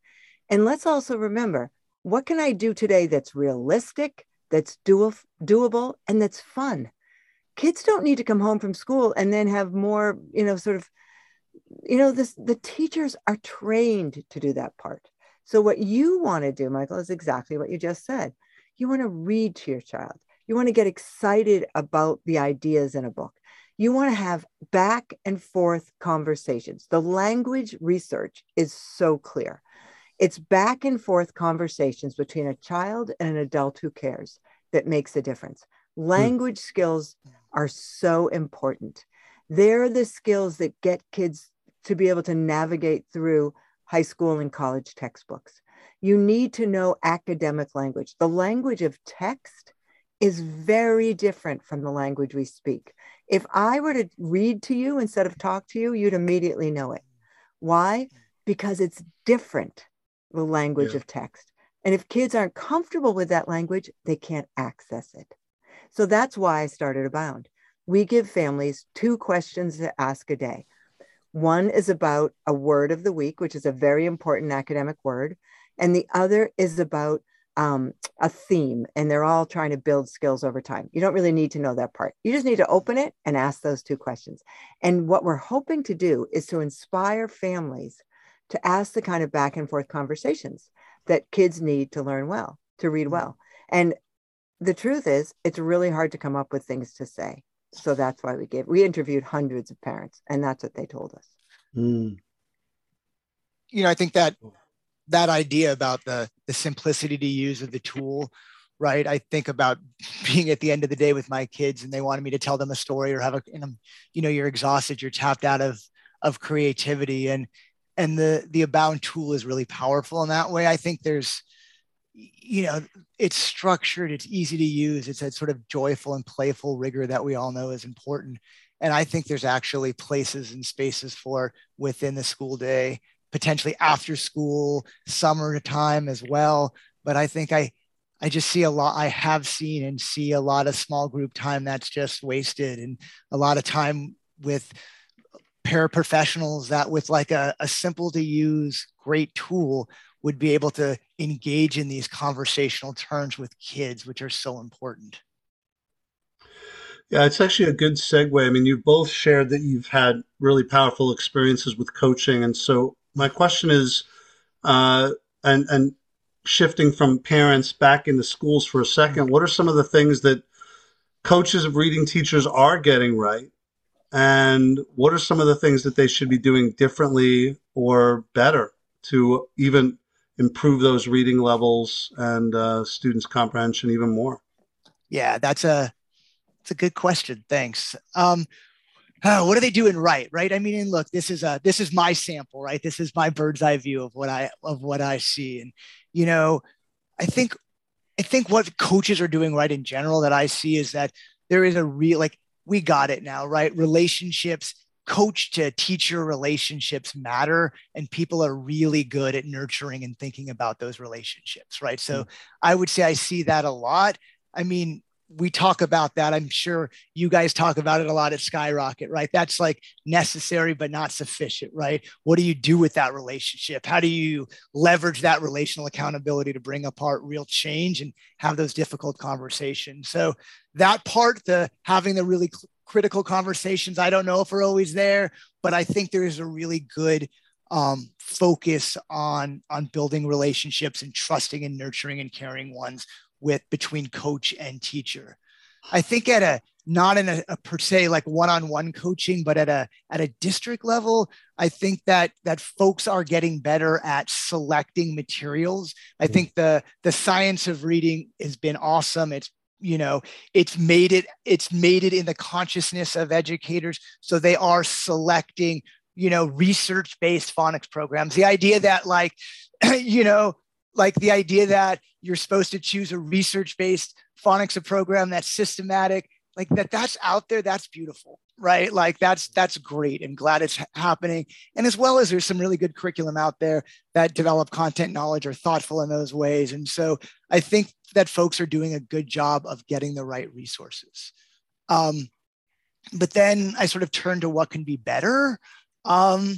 And let's also remember what can I do today that's realistic, that's do- doable, and that's fun? Kids don't need to come home from school and then have more, you know, sort of, you know, this the teachers are trained to do that part. So, what you want to do, Michael, is exactly what you just said. You want to read to your child. You want to get excited about the ideas in a book. You want to have back and forth conversations. The language research is so clear. It's back and forth conversations between a child and an adult who cares that makes a difference. Hmm. Language mm. skills are so important. They're the skills that get kids to be able to navigate through high school and college textbooks. You need to know academic language. The language of text is very different from the language we speak. If I were to read to you instead of talk to you, you'd immediately know it. Why? Because it's different, the language yeah. of text. And if kids aren't comfortable with that language, they can't access it. So that's why I started Abound. We give families two questions to ask a day. One is about a word of the week, which is a very important academic word. And the other is about um, a theme, and they're all trying to build skills over time. You don't really need to know that part. You just need to open it and ask those two questions. And what we're hoping to do is to inspire families to ask the kind of back and forth conversations that kids need to learn well, to read well. And the truth is, it's really hard to come up with things to say. So that's why we gave. We interviewed hundreds of parents, and that's what they told us. Mm. You know, I think that that idea about the the simplicity to use of the tool, right? I think about being at the end of the day with my kids, and they wanted me to tell them a story or have a, you know, you're exhausted, you're tapped out of of creativity, and and the the abound tool is really powerful in that way. I think there's you know it's structured it's easy to use it's that sort of joyful and playful rigor that we all know is important. And i think there's actually places and spaces for within the school day potentially after school summertime as well. But i think i i just see a lot i have seen and see a lot of small group time that's just wasted and a lot of time with paraprofessionals that with like a, a simple to use great tool would be able to engage in these conversational terms with kids, which are so important. Yeah, it's actually a good segue. I mean, you've both shared that you've had really powerful experiences with coaching, and so my question is, uh, and and shifting from parents back into schools for a second, what are some of the things that coaches of reading teachers are getting right, and what are some of the things that they should be doing differently or better to even improve those reading levels and uh, students' comprehension even more? Yeah, that's a that's a good question. Thanks. Um, what are they doing right? Right. I mean, and look, this is a this is my sample, right? This is my bird's eye view of what I of what I see, and you know, I think I think what coaches are doing right in general that I see is that there is a real like we got it now, right? Relationships, coach to teacher relationships matter, and people are really good at nurturing and thinking about those relationships, right? So mm-hmm. I would say I see that a lot. I mean, we talk about that. I'm sure you guys talk about it a lot at Skyrocket, right? That's like necessary, but not sufficient, right? What do you do with that relationship? How do you leverage that relational accountability to bring apart real change and have those difficult conversations? So, that part, the having the really cl- critical conversations, I don't know if we're always there, but I think there is a really good um, focus on on building relationships and trusting and nurturing and caring ones with between coach and teacher. I think at a not in a, a, per se like one-on-one coaching, but at a at a district level, I think that that folks are getting better at selecting materials. I mm-hmm. think the the science of reading has been awesome. It's you know it's made it it's made it in the consciousness of educators. So they are selecting you know research based phonics programs. The idea that like you know like the idea that you're supposed to choose a research based phonics program that's systematic like that that's out there that's beautiful right? Like that's that's great and glad it's happening. And as well as there's some really good curriculum out there that develop content knowledge or thoughtful in those ways. And so i think that folks are doing a good job of getting the right resources. Um, but then i sort of turn to what can be better. Um,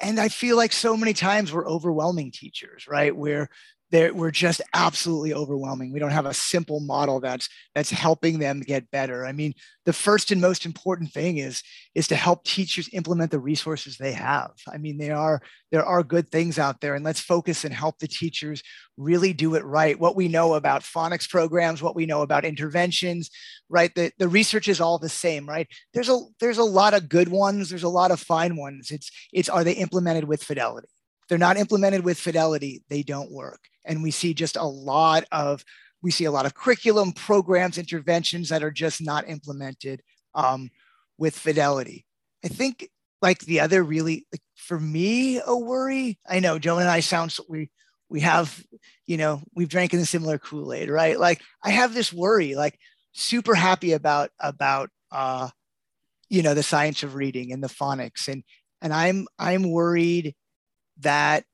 and i feel like so many times we're overwhelming teachers right? Where they're, we're just absolutely overwhelming. We don't have a simple model that's that's helping them get better. I mean, the first and most important thing is is to help teachers implement the resources they have. I mean, there are there are good things out there, and let's focus and help the teachers really do it right. What we know about phonics programs, what we know about interventions, right? The the research is all the same, right? There's a there's a lot of good ones. There's a lot of fine ones. It's it's are they implemented with fidelity? They're not implemented with fidelity, they don't work. And we see just a lot of we see a lot of curriculum programs, interventions that are just not implemented um, with fidelity. I think like the other really like for me a worry. I know Joan and I sound so we we have you know we've drank in a similar Kool Aid, right? Like I have this worry, like super happy about about uh, you know the science of reading and the phonics, and and I'm I'm worried that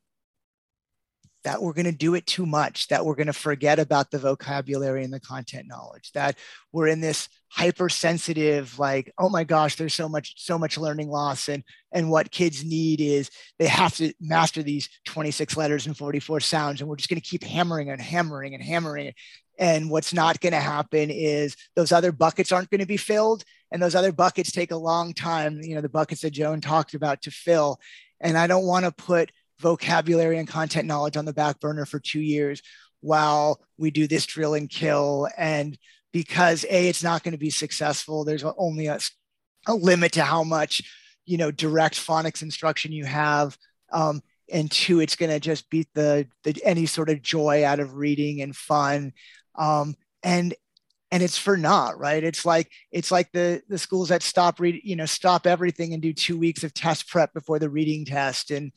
that we're going to do it too much, that we're going to forget about the vocabulary and the content knowledge, that we're in this hypersensitive, like, oh my gosh, there's so much, so much learning loss. And, and what kids need is they have to master these 26 letters and 44 sounds. And we're just going to keep hammering and hammering and hammering. And what's not going to happen is those other buckets aren't going to be filled. And those other buckets take a long time, you know, the buckets that Joan talked about to fill. And I don't want to put vocabulary and content knowledge on the back burner for two years while we do this drill and kill. And because A, it's not going to be successful, there's only a, a limit to how much, you know, direct phonics instruction you have. Um, and two, it's going to just beat the, the any sort of joy out of reading and fun. Um, and and it's for not right it's like it's like the the schools that stop read you know stop everything and do two weeks of test prep before the reading test and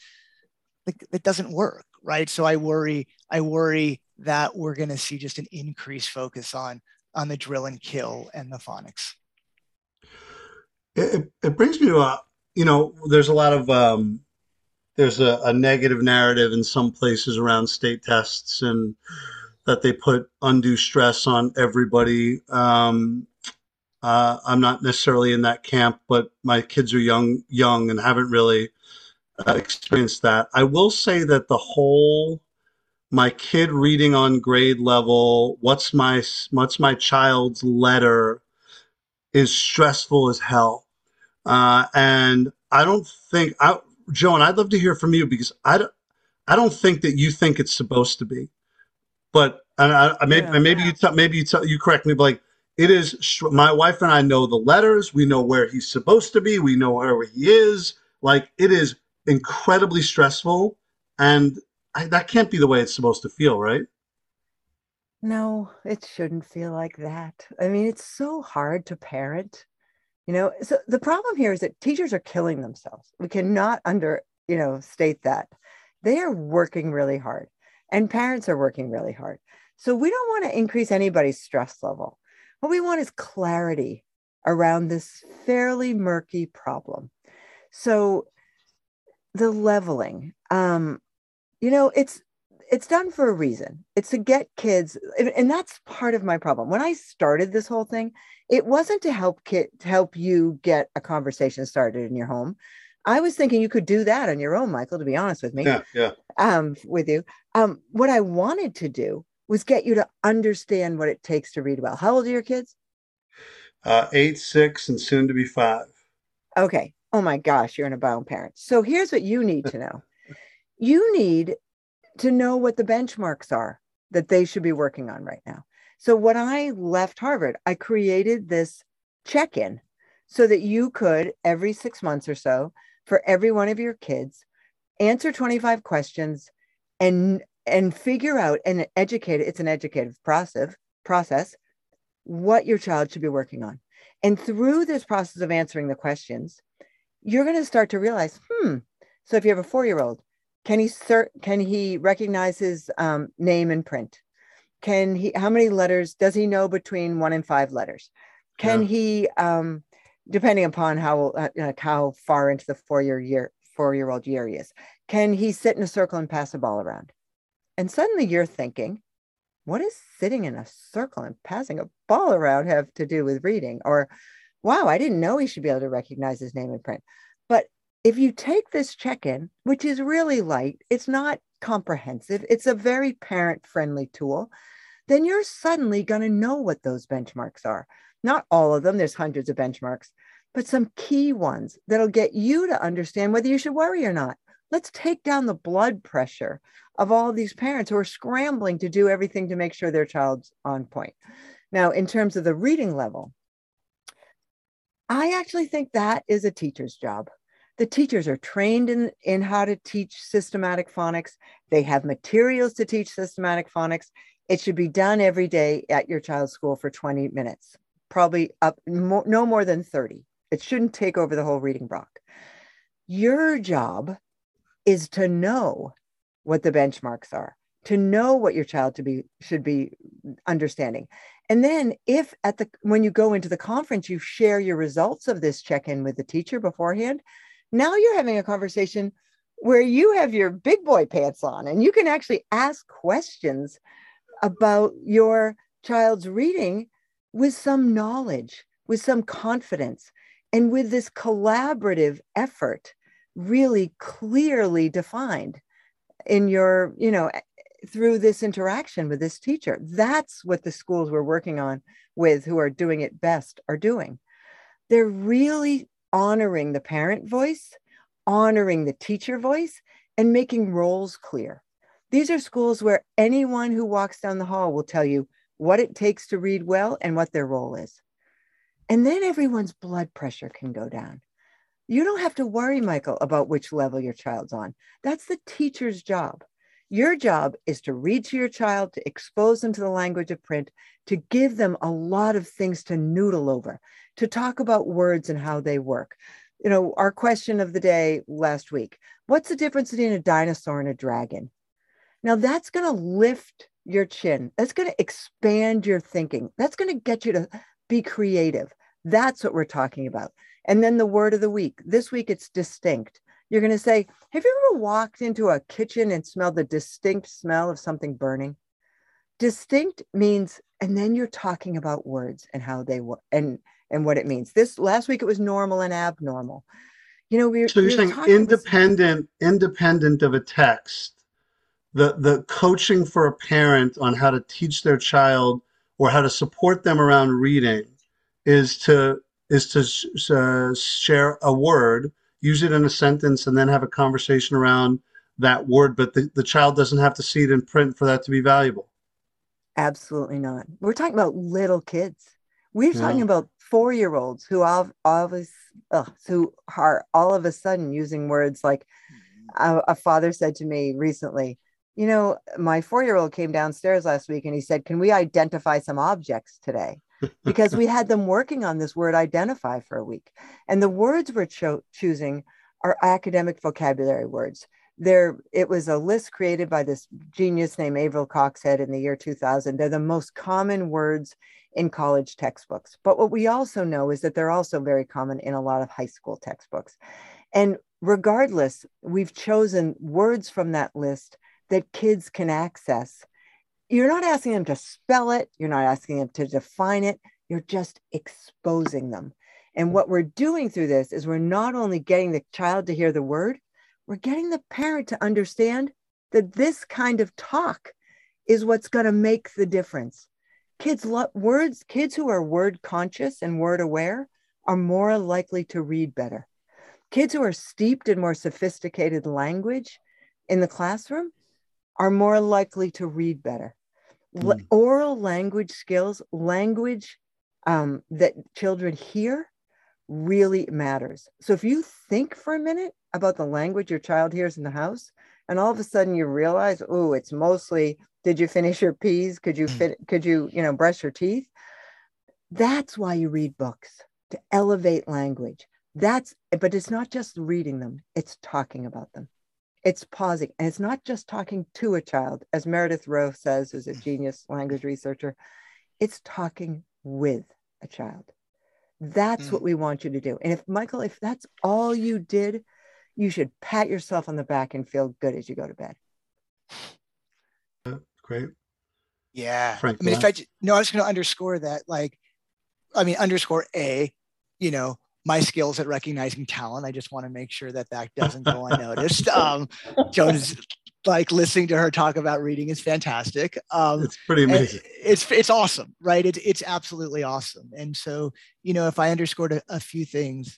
it doesn't work right so i worry i worry that we're going to see just an increased focus on on the drill and kill and the phonics it, it brings me to a you know there's a lot of um there's a, a negative narrative in some places around state tests and that they put undue stress on everybody. Um, uh, I'm not necessarily in that camp, but my kids are young, young, and haven't really uh, experienced that. I will say that the whole my kid reading on grade level, what's my what's my child's letter, is stressful as hell, uh, and I don't think I, Joan. I'd love to hear from you because I don't, I don't think that you think it's supposed to be but and I, I maybe, yeah, maybe yeah. you tell maybe you tell you correct me, but like it is my wife and I know the letters. We know where he's supposed to be. We know where he is. Like it is incredibly stressful, and I, that can't be the way it's supposed to feel, right? No, it shouldn't feel like that. I mean, it's so hard to parent. You know, so the problem here is that teachers are killing themselves. We cannot under, you know, state that. They are working really hard and parents are working really hard. So we don't want to increase anybody's stress level. What we want is clarity around this fairly murky problem. So the leveling, um, you know, it's it's done for a reason. It's to get kids, and, and, that's part of my problem. When I started this whole thing, it wasn't to help kid to help you get a conversation started in your home. I was thinking you could do that on your own, Michael. To be honest with me, yeah, yeah, um, with you. Um, what I wanted to do was get you to understand what it takes to read well. How old are your kids? Uh, eight, six, and soon to be five. Okay. Oh my gosh, you're an abound parent. So here's what you need to know. you need to know what the benchmarks are that they should be working on right now. So when I left Harvard, I created this check-in so that you could every 6 months or so for every one of your kids answer 25 questions and and figure out and educate it's an educative process process what your child should be working on. And through this process of answering the questions, you're going to start to realize, hmm. So if you have a four-year-old, can he can he recognize his um, name in print? Can he? How many letters does he know between one and five letters? Can yeah. he? Um, depending upon how uh, how far into the four-year year four-year-old year he is, can he sit in a circle and pass a ball around? And suddenly you're thinking, what does sitting in a circle and passing a ball around have to do with reading? Or, wow, I didn't know he should be able to recognize his name in print. But if you take this check in, which is really light, it's not comprehensive, it's a very parent friendly tool, then you're suddenly going to know what those benchmarks are. Not all of them, there's hundreds of benchmarks, but some key ones that'll get you to understand whether you should worry or not. Let's take down the blood pressure of all of these parents who are scrambling to do everything to make sure their child's on point. Now, in terms of the reading level, I actually think that is a teacher's job. The teachers are trained in, in how to teach systematic phonics. They have materials to teach systematic phonics. It should be done every day at your child's school for 20 minutes, probably up mo- no more than 30. It shouldn't take over the whole reading block. Your job is to know what the benchmarks are to know what your child to be should be understanding. And then if at the when you go into the conference you share your results of this check-in with the teacher beforehand now you're having a conversation where you have your big boy pants on and you can actually ask questions about your child's reading with some knowledge with some confidence and with this collaborative effort really clearly defined in your, you know, through this interaction with this teacher. That's what the schools we're working on with who are doing it best are doing. They're really honoring the parent voice, honoring the teacher voice, and making roles clear. These are schools where anyone who walks down the hall will tell you what it takes to read well and what their role is. And then everyone's blood pressure can go down. You don't have to worry, Michael, about which level your child's on. That's the teacher's job. Your job is to read to your child, to expose them to the language of print, to give them a lot of things to noodle over, to talk about words and how they work. You know, our question of the day last week what's the difference between a dinosaur and a dragon? Now, that's going to lift your chin. That's going to expand your thinking. That's going to get you to be creative. That's what we're talking about. And then the word of the week. This week it's distinct. You're going to say, Have you ever walked into a kitchen and smelled the distinct smell of something burning? Distinct means, and then you're talking about words and how they work and and what it means. This last week it was normal and abnormal. You know, we were so you're saying independent, independent of a text. The the coaching for a parent on how to teach their child or how to support them around reading is to is to uh, share a word, use it in a sentence, and then have a conversation around that word. But the, the child doesn't have to see it in print for that to be valuable. Absolutely not. We're talking about little kids. We're yeah. talking about four year olds who all, always ugh, who are all of a sudden using words like a, a father said to me recently, you know, my four year old came downstairs last week and he said, Can we identify some objects today? Because we had them working on this word identify for a week. And the words we're cho- choosing are academic vocabulary words. there it was a list created by this genius named Averil Coxhead in the year 2000. They're the most common words in college textbooks. But what we also know is that they're also very common in a lot of high school textbooks. And regardless, we've chosen words from that list that kids can access. You're not asking them to spell it, you're not asking them to define it, you're just exposing them. And hmm. what we're doing through this is we're not only getting the child to hear the word, we're getting the parent to understand that this kind of talk is what's going to make the difference. Kids love words, kids who are word conscious and word aware are more likely to read better. Kids who are steeped in more sophisticated language in the classroom are more likely to read better. Mm. Oral language skills, language um, that children hear, really matters. So if you think for a minute about the language your child hears in the house, and all of a sudden you realize, oh, it's mostly, did you finish your peas? Could you hmm. fit? Could you, you know, brush your teeth? That's why you read books to elevate language. That's, but it's not just reading them; it's talking about them. It's pausing, and it's not just talking to a child, as Meredith Rowe says, who's a genius language researcher. It's talking with a child. That's mm. what we want you to do. And if Michael, if that's all you did, you should pat yourself on the back and feel good as you go to bed. Great. Yeah. Frank, I mean, if I no, I was going to underscore that. Like, I mean, underscore a, you know, my skills at recognizing talent. I just want to make sure that that doesn't go unnoticed. Um, Joan's like listening to her talk about reading is fantastic. Um, it's pretty amazing. It's it's awesome, right? It's it's absolutely awesome. And so, you know, if I underscored a, a few things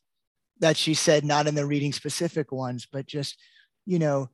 that she said, not in the reading specific ones, but just, you know,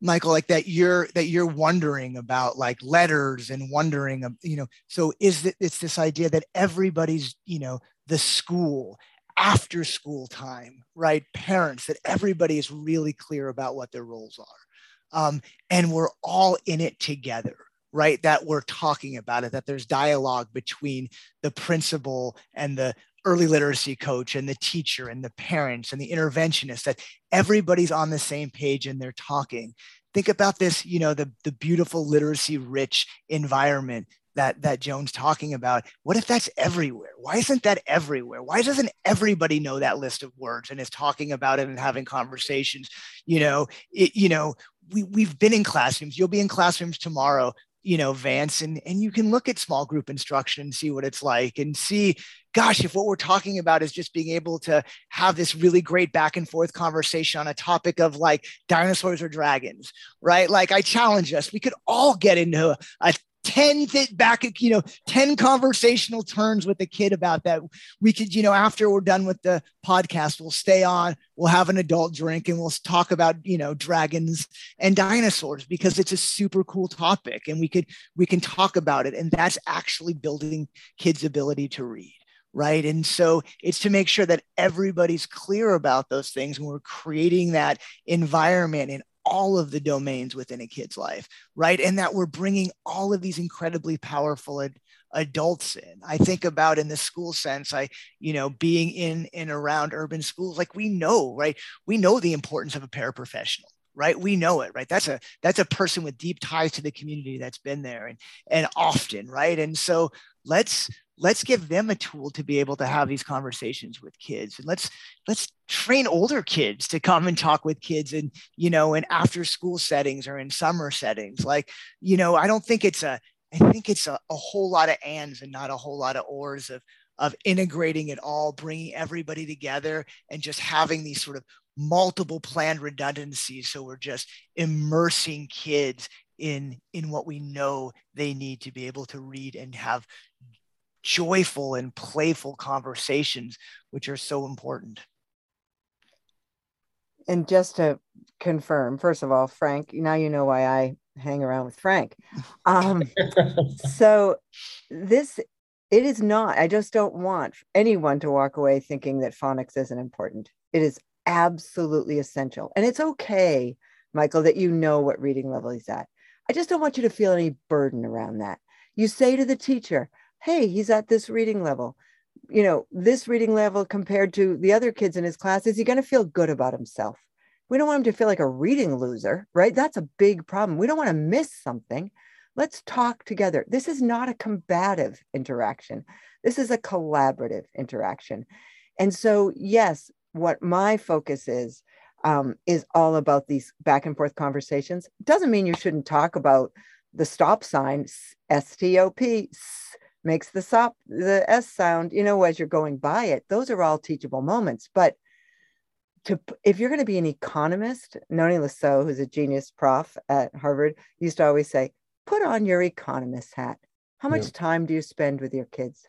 Michael, like that you're that you're wondering about like letters and wondering, you know, so is it it's this idea that everybody's, you know, the school after school time, right? Parents, that everybody is really clear about what their roles are. Um, and we're all in it together right? That we're talking about it that there's dialogue between the principal and the early literacy coach and the teacher and the parents and the interventionist that everybody's on the same page and they're talking. Think about this you know the, the beautiful literacy rich environment that that Joan's talking about. What if that's everywhere? Why isn't that everywhere? Why doesn't everybody know that list of words and is talking about it and having conversations? You know, it, you know, we we've been in classrooms. You'll be in classrooms tomorrow you know vance and and you can look at small group instruction and see what it's like and see gosh if what we're talking about is just being able to have this really great back and forth conversation on a topic of like dinosaurs or dragons right like i challenge us we could all get into a 10 th- back you know 10 conversational turns with the kid about that. We could you know after we're done with the podcast we'll stay on we'll have an adult drink and we'll talk about you know dragons and dinosaurs because it's a super cool topic and we could we can talk about it and that's actually building kids ability to read right? And so it's to make sure that everybody's clear about those things and we're creating that environment in all of the domains within a kid's life, right? And that we're bringing all of these incredibly powerful ad- adults in. I think about in the school sense, I, you know, being in and around urban schools, like we know, right? We know the importance of a paraprofessional right we know it right that's a that's a person with deep ties to the community that's been there and and often right and so let's let's give them a tool to be able to have these conversations with kids. And let's let's train older kids to come and talk with kids and you know in after school settings or in summer settings. Like you know i don't think it's a i think it's a, a whole lot of ands and not a whole lot of ors of of integrating it all bringing everybody together and just having these sort of multiple planned redundancies. So we're just immersing kids in in what we know they need to be able to read and have joyful and playful conversations, which are so important. And just to confirm, first of all, Frank, now you know why I hang around with Frank. Um, so this, it is not, I just don't want anyone to walk away thinking that phonics isn't important. It is absolutely essential. And it's okay, Michael, that you know what reading level he's at. I just don't want you to feel any burden around that. You say to the teacher, hey, he's at this reading level. You know, this reading level compared to the other kids in his class, is he going to feel good about himself? We don't want him to feel like a reading loser, right? That's a big problem. We don't want to miss something. Let's talk together. This is not a combative interaction. This is a collaborative interaction. And so, yes, what my focus is um, is all about these back and forth conversations. Doesn't mean you shouldn't talk about the stop sign, S T O P, makes the stop the S sound. You know, as you're going by it, those are all teachable moments. But to if you're going to be an economist, Nonie Lesaux, who's a genius prof at Harvard, used to always say, "Put on your economist hat." How much yeah. time do you spend with your kids?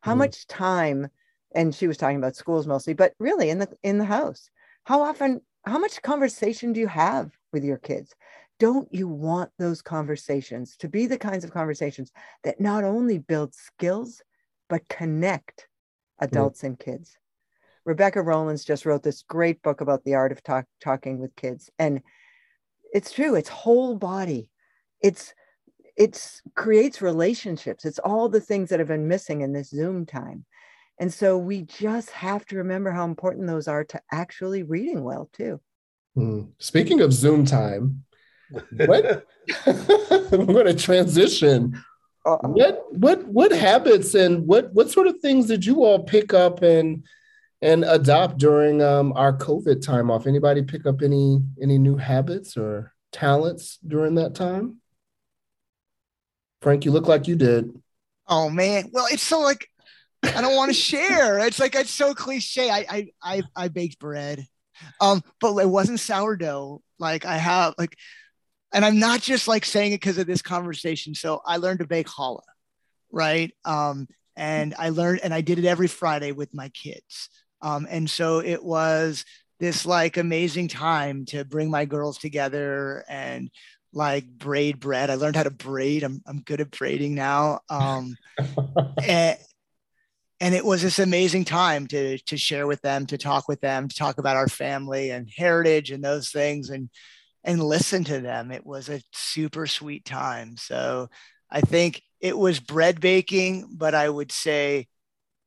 How mm much time? And she was talking about schools mostly, but really in the in the house. How often? How much conversation do you have with your kids? Don't you want those conversations to be the kinds of conversations that not only build skills but connect adults mm and kids? Rebecca Rolland just wrote this great book about the art of talk, talking with kids. And it's true, it's whole body. It's it's creates relationships. It's all the things that have been missing in this Zoom time. And so we just have to remember how important those are to actually reading well too. Hmm. Speaking of Zoom time, what we're going to transition. Uh, what what what habits and what what sort of things did you all pick up and and adopt during um, our COVID time off? Anybody pick up any any new habits or talents during that time? Frank, you look like you did. Oh man, well, it's so like I don't want to share. It's like it's so cliche. I I I, I baked bread, um, but it wasn't sourdough. Like I have like, and I'm not just like saying it because of this conversation. So I learned to bake challah, right? Um, and I learned, and I did it every Friday with my kids. Um, and so it was this like amazing time to bring my girls together and like braid bread. I learned how to braid. I'm, I'm good at braiding now. Um, and, and it was this amazing time to, to share with them, to talk with them, to talk about our family and heritage and those things and, and listen to them. It was a super sweet time. So I think it was bread baking, but I would say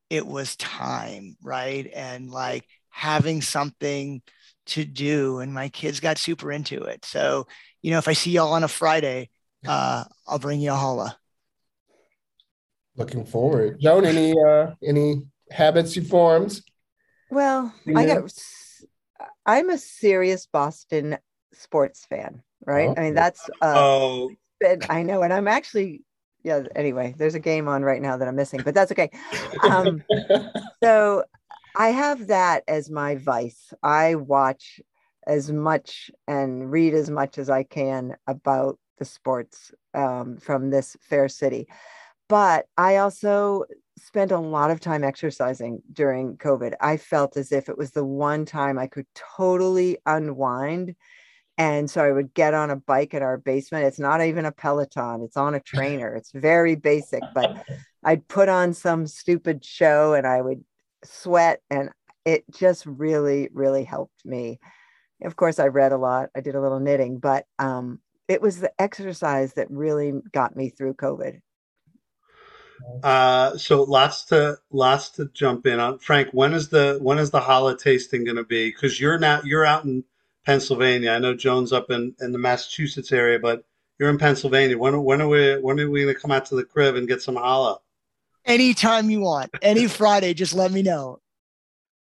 it was time, right? And like having something to do. And my kids got super into it. So, you know, if I see y'all on a Friday, uh, I'll bring you a challah. Looking forward. Joan, any uh any habits you formed? Well, I got I'm a serious Boston sports fan, right? Oh. I mean, that's uh oh. I know, and I'm actually yeah anyway there's a game on right now that i'm missing but that's okay um, so i have that as my vice i watch as much and read as much as i can about the sports um, from this fair city but i also spent a lot of time exercising during covid i felt as if it was the one time i could totally unwind and so I would get on a bike in our basement. It's not even a Peloton, it's on a trainer. It's very basic, but I'd put on some stupid show and I would sweat. And it just really, really helped me. Of course, I read a lot, I did a little knitting, but um, it was the exercise that really got me through COVID. Uh, so lots to lots to jump in on. Frank, when is the when is the challah tasting going to be? Because you're now you're out in Pennsylvania. I know Joan's up in, in the Massachusetts area, but you're in Pennsylvania. When when are we when are we going to come out to the crib and get some challah? Anytime you want, any Friday, just let me know.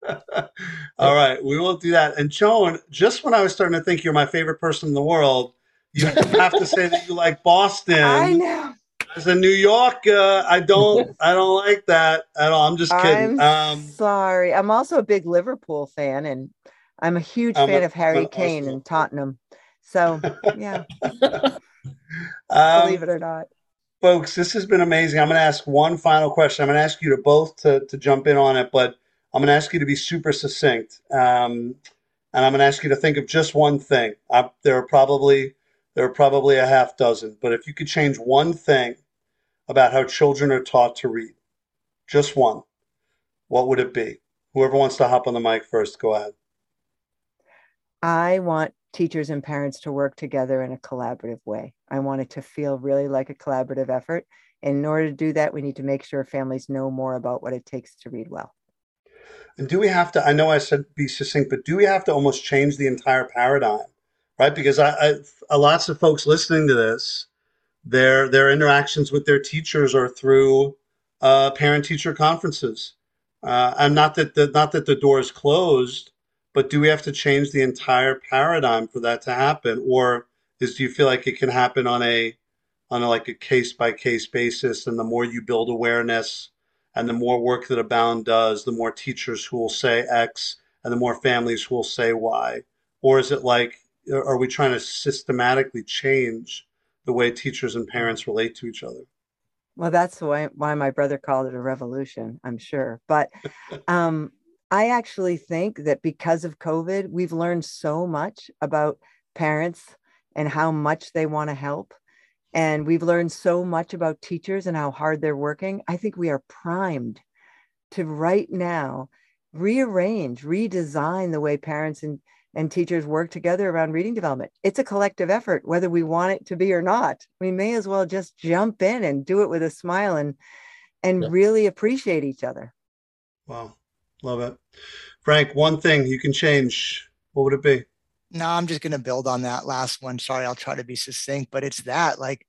All right, we will do that. And Joan, just when I was starting to think you're my favorite person in the world, you have to say that you like Boston. I know. As a New Yorker, I don't, I don't like that at all. I'm just kidding. I'm um, sorry. I'm also a big Liverpool fan, and I'm a huge I'm fan a, of Harry Kane and Tottenham. So yeah. um, Believe it or not. Folks, this has been amazing. I'm going to ask one final question. I'm going to ask you to both to, to jump in on it, but I'm going to ask you to be super succinct. Um, and I'm going to ask you to think of just one thing. I, there are probably there are probably a half dozen, but if you could change one thing about how children are taught to read, just one, what would it be? Whoever wants to hop on the mic first, go ahead. I want teachers and parents to work together in a collaborative way. I want it to feel really like a collaborative effort. And in order to do that, we need to make sure families know more about what it takes to read well. And do we have to? I know I said be succinct, but do we have to almost change the entire paradigm, right? Because I, I lots of folks listening to this, their their interactions with their teachers are through uh, parent teacher conferences, uh, and not that the not that the door is closed, but do we have to change the entire paradigm for that to happen, or is do you feel like it can happen on a on a, like a case by case basis, and the more you build awareness and the more work that Abound does, the more teachers who will say X and the more families who will say Y? Or is it like, are we trying to systematically change the way teachers and parents relate to each other? Well, that's why, why my brother called it a revolution, I'm sure. But um, I actually think that because of COVID, we've learned so much about parents and how much they want to help and we've learned so much about teachers and how hard they're working. I think we are primed to right now rearrange, redesign the way parents and, and teachers work together around reading development. It's a collective effort, whether we want it to be or not. We may as well just jump in and do it with a smile and and yeah. really appreciate each other. Wow. Love it. Frank, one thing you can change, what would it be? no, I'm just going to build on that last one. Sorry, I'll try to be succinct, but it's that like,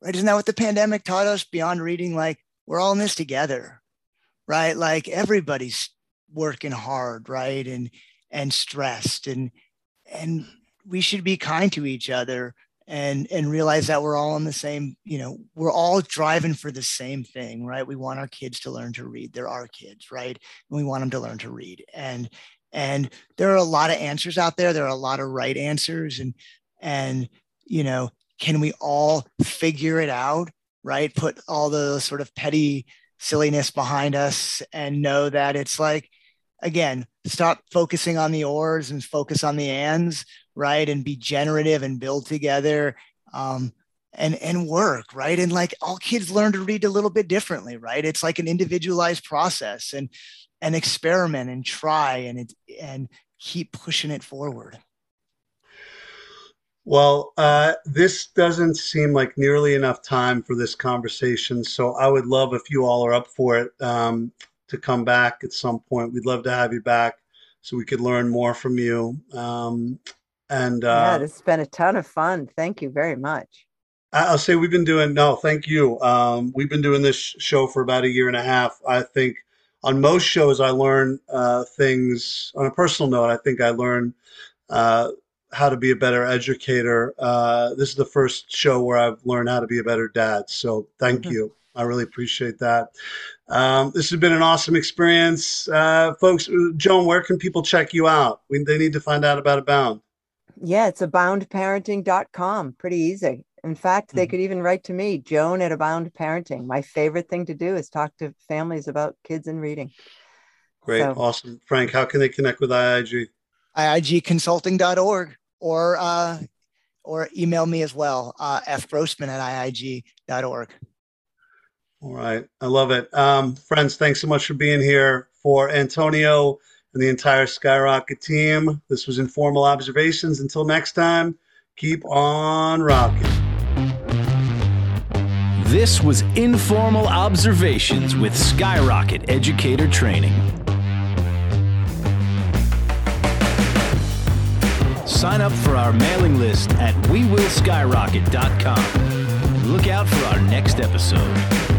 right? Isn't that what the pandemic taught us beyond reading? Like, we're all in this together, right? Like, everybody's working hard, right? And, and stressed and, and we should be kind to each other and, and realize that we're all on the same, you know, we're all driving for the same thing, right? We want our kids to learn to read. They're our kids, right? And we want them to learn to read. And, and there are a lot of answers out there there are a lot of right answers and and you know can we all figure it out right put all the sort of petty silliness behind us and know that it's like again stop focusing on the ors and focus on the ands right and be generative and build together um, and and work right and like all kids learn to read a little bit differently right it's like an individualized process and and experiment and try and it, and keep pushing it forward. Well, uh, this doesn't seem like nearly enough time for this conversation. So I would love if you all are up for it um, to come back at some point. We'd love to have you back so we could learn more from you. Um, and uh, yeah, this has been a ton of fun. Thank you very much. I'll say we've been doing no, thank you. Um, we've been doing this show for about a year and a half. I think on most shows, I learn uh, things on a personal note. I think I learn uh, how to be a better educator. Uh, this is the first show where I've learned how to be a better dad. So thank mm-hmm. you. I really appreciate that. Um, this has been an awesome experience. Uh, folks, Joan, where can people check you out? We, they need to find out about Abound. Yeah, it's aboundparenting.com. Pretty easy. In fact, they mm-hmm. could even write to me, Joan at Abound Parenting. My favorite thing to do is talk to families about kids and reading. Great. So, awesome. Frank, how can they connect with IIG? IIGconsulting.org or uh, or email me as well, uh, fgrossman at IIG.org. All right. I love it. Um, friends, thanks so much for being here. For Antonio and the entire Skyrocket team, this was Informal Observations. Until next time, keep on rocking. This was Informal Observations with Skyrocket Educator Training. Sign up for our mailing list at wewillskyrocket.com. Look out for our next episode.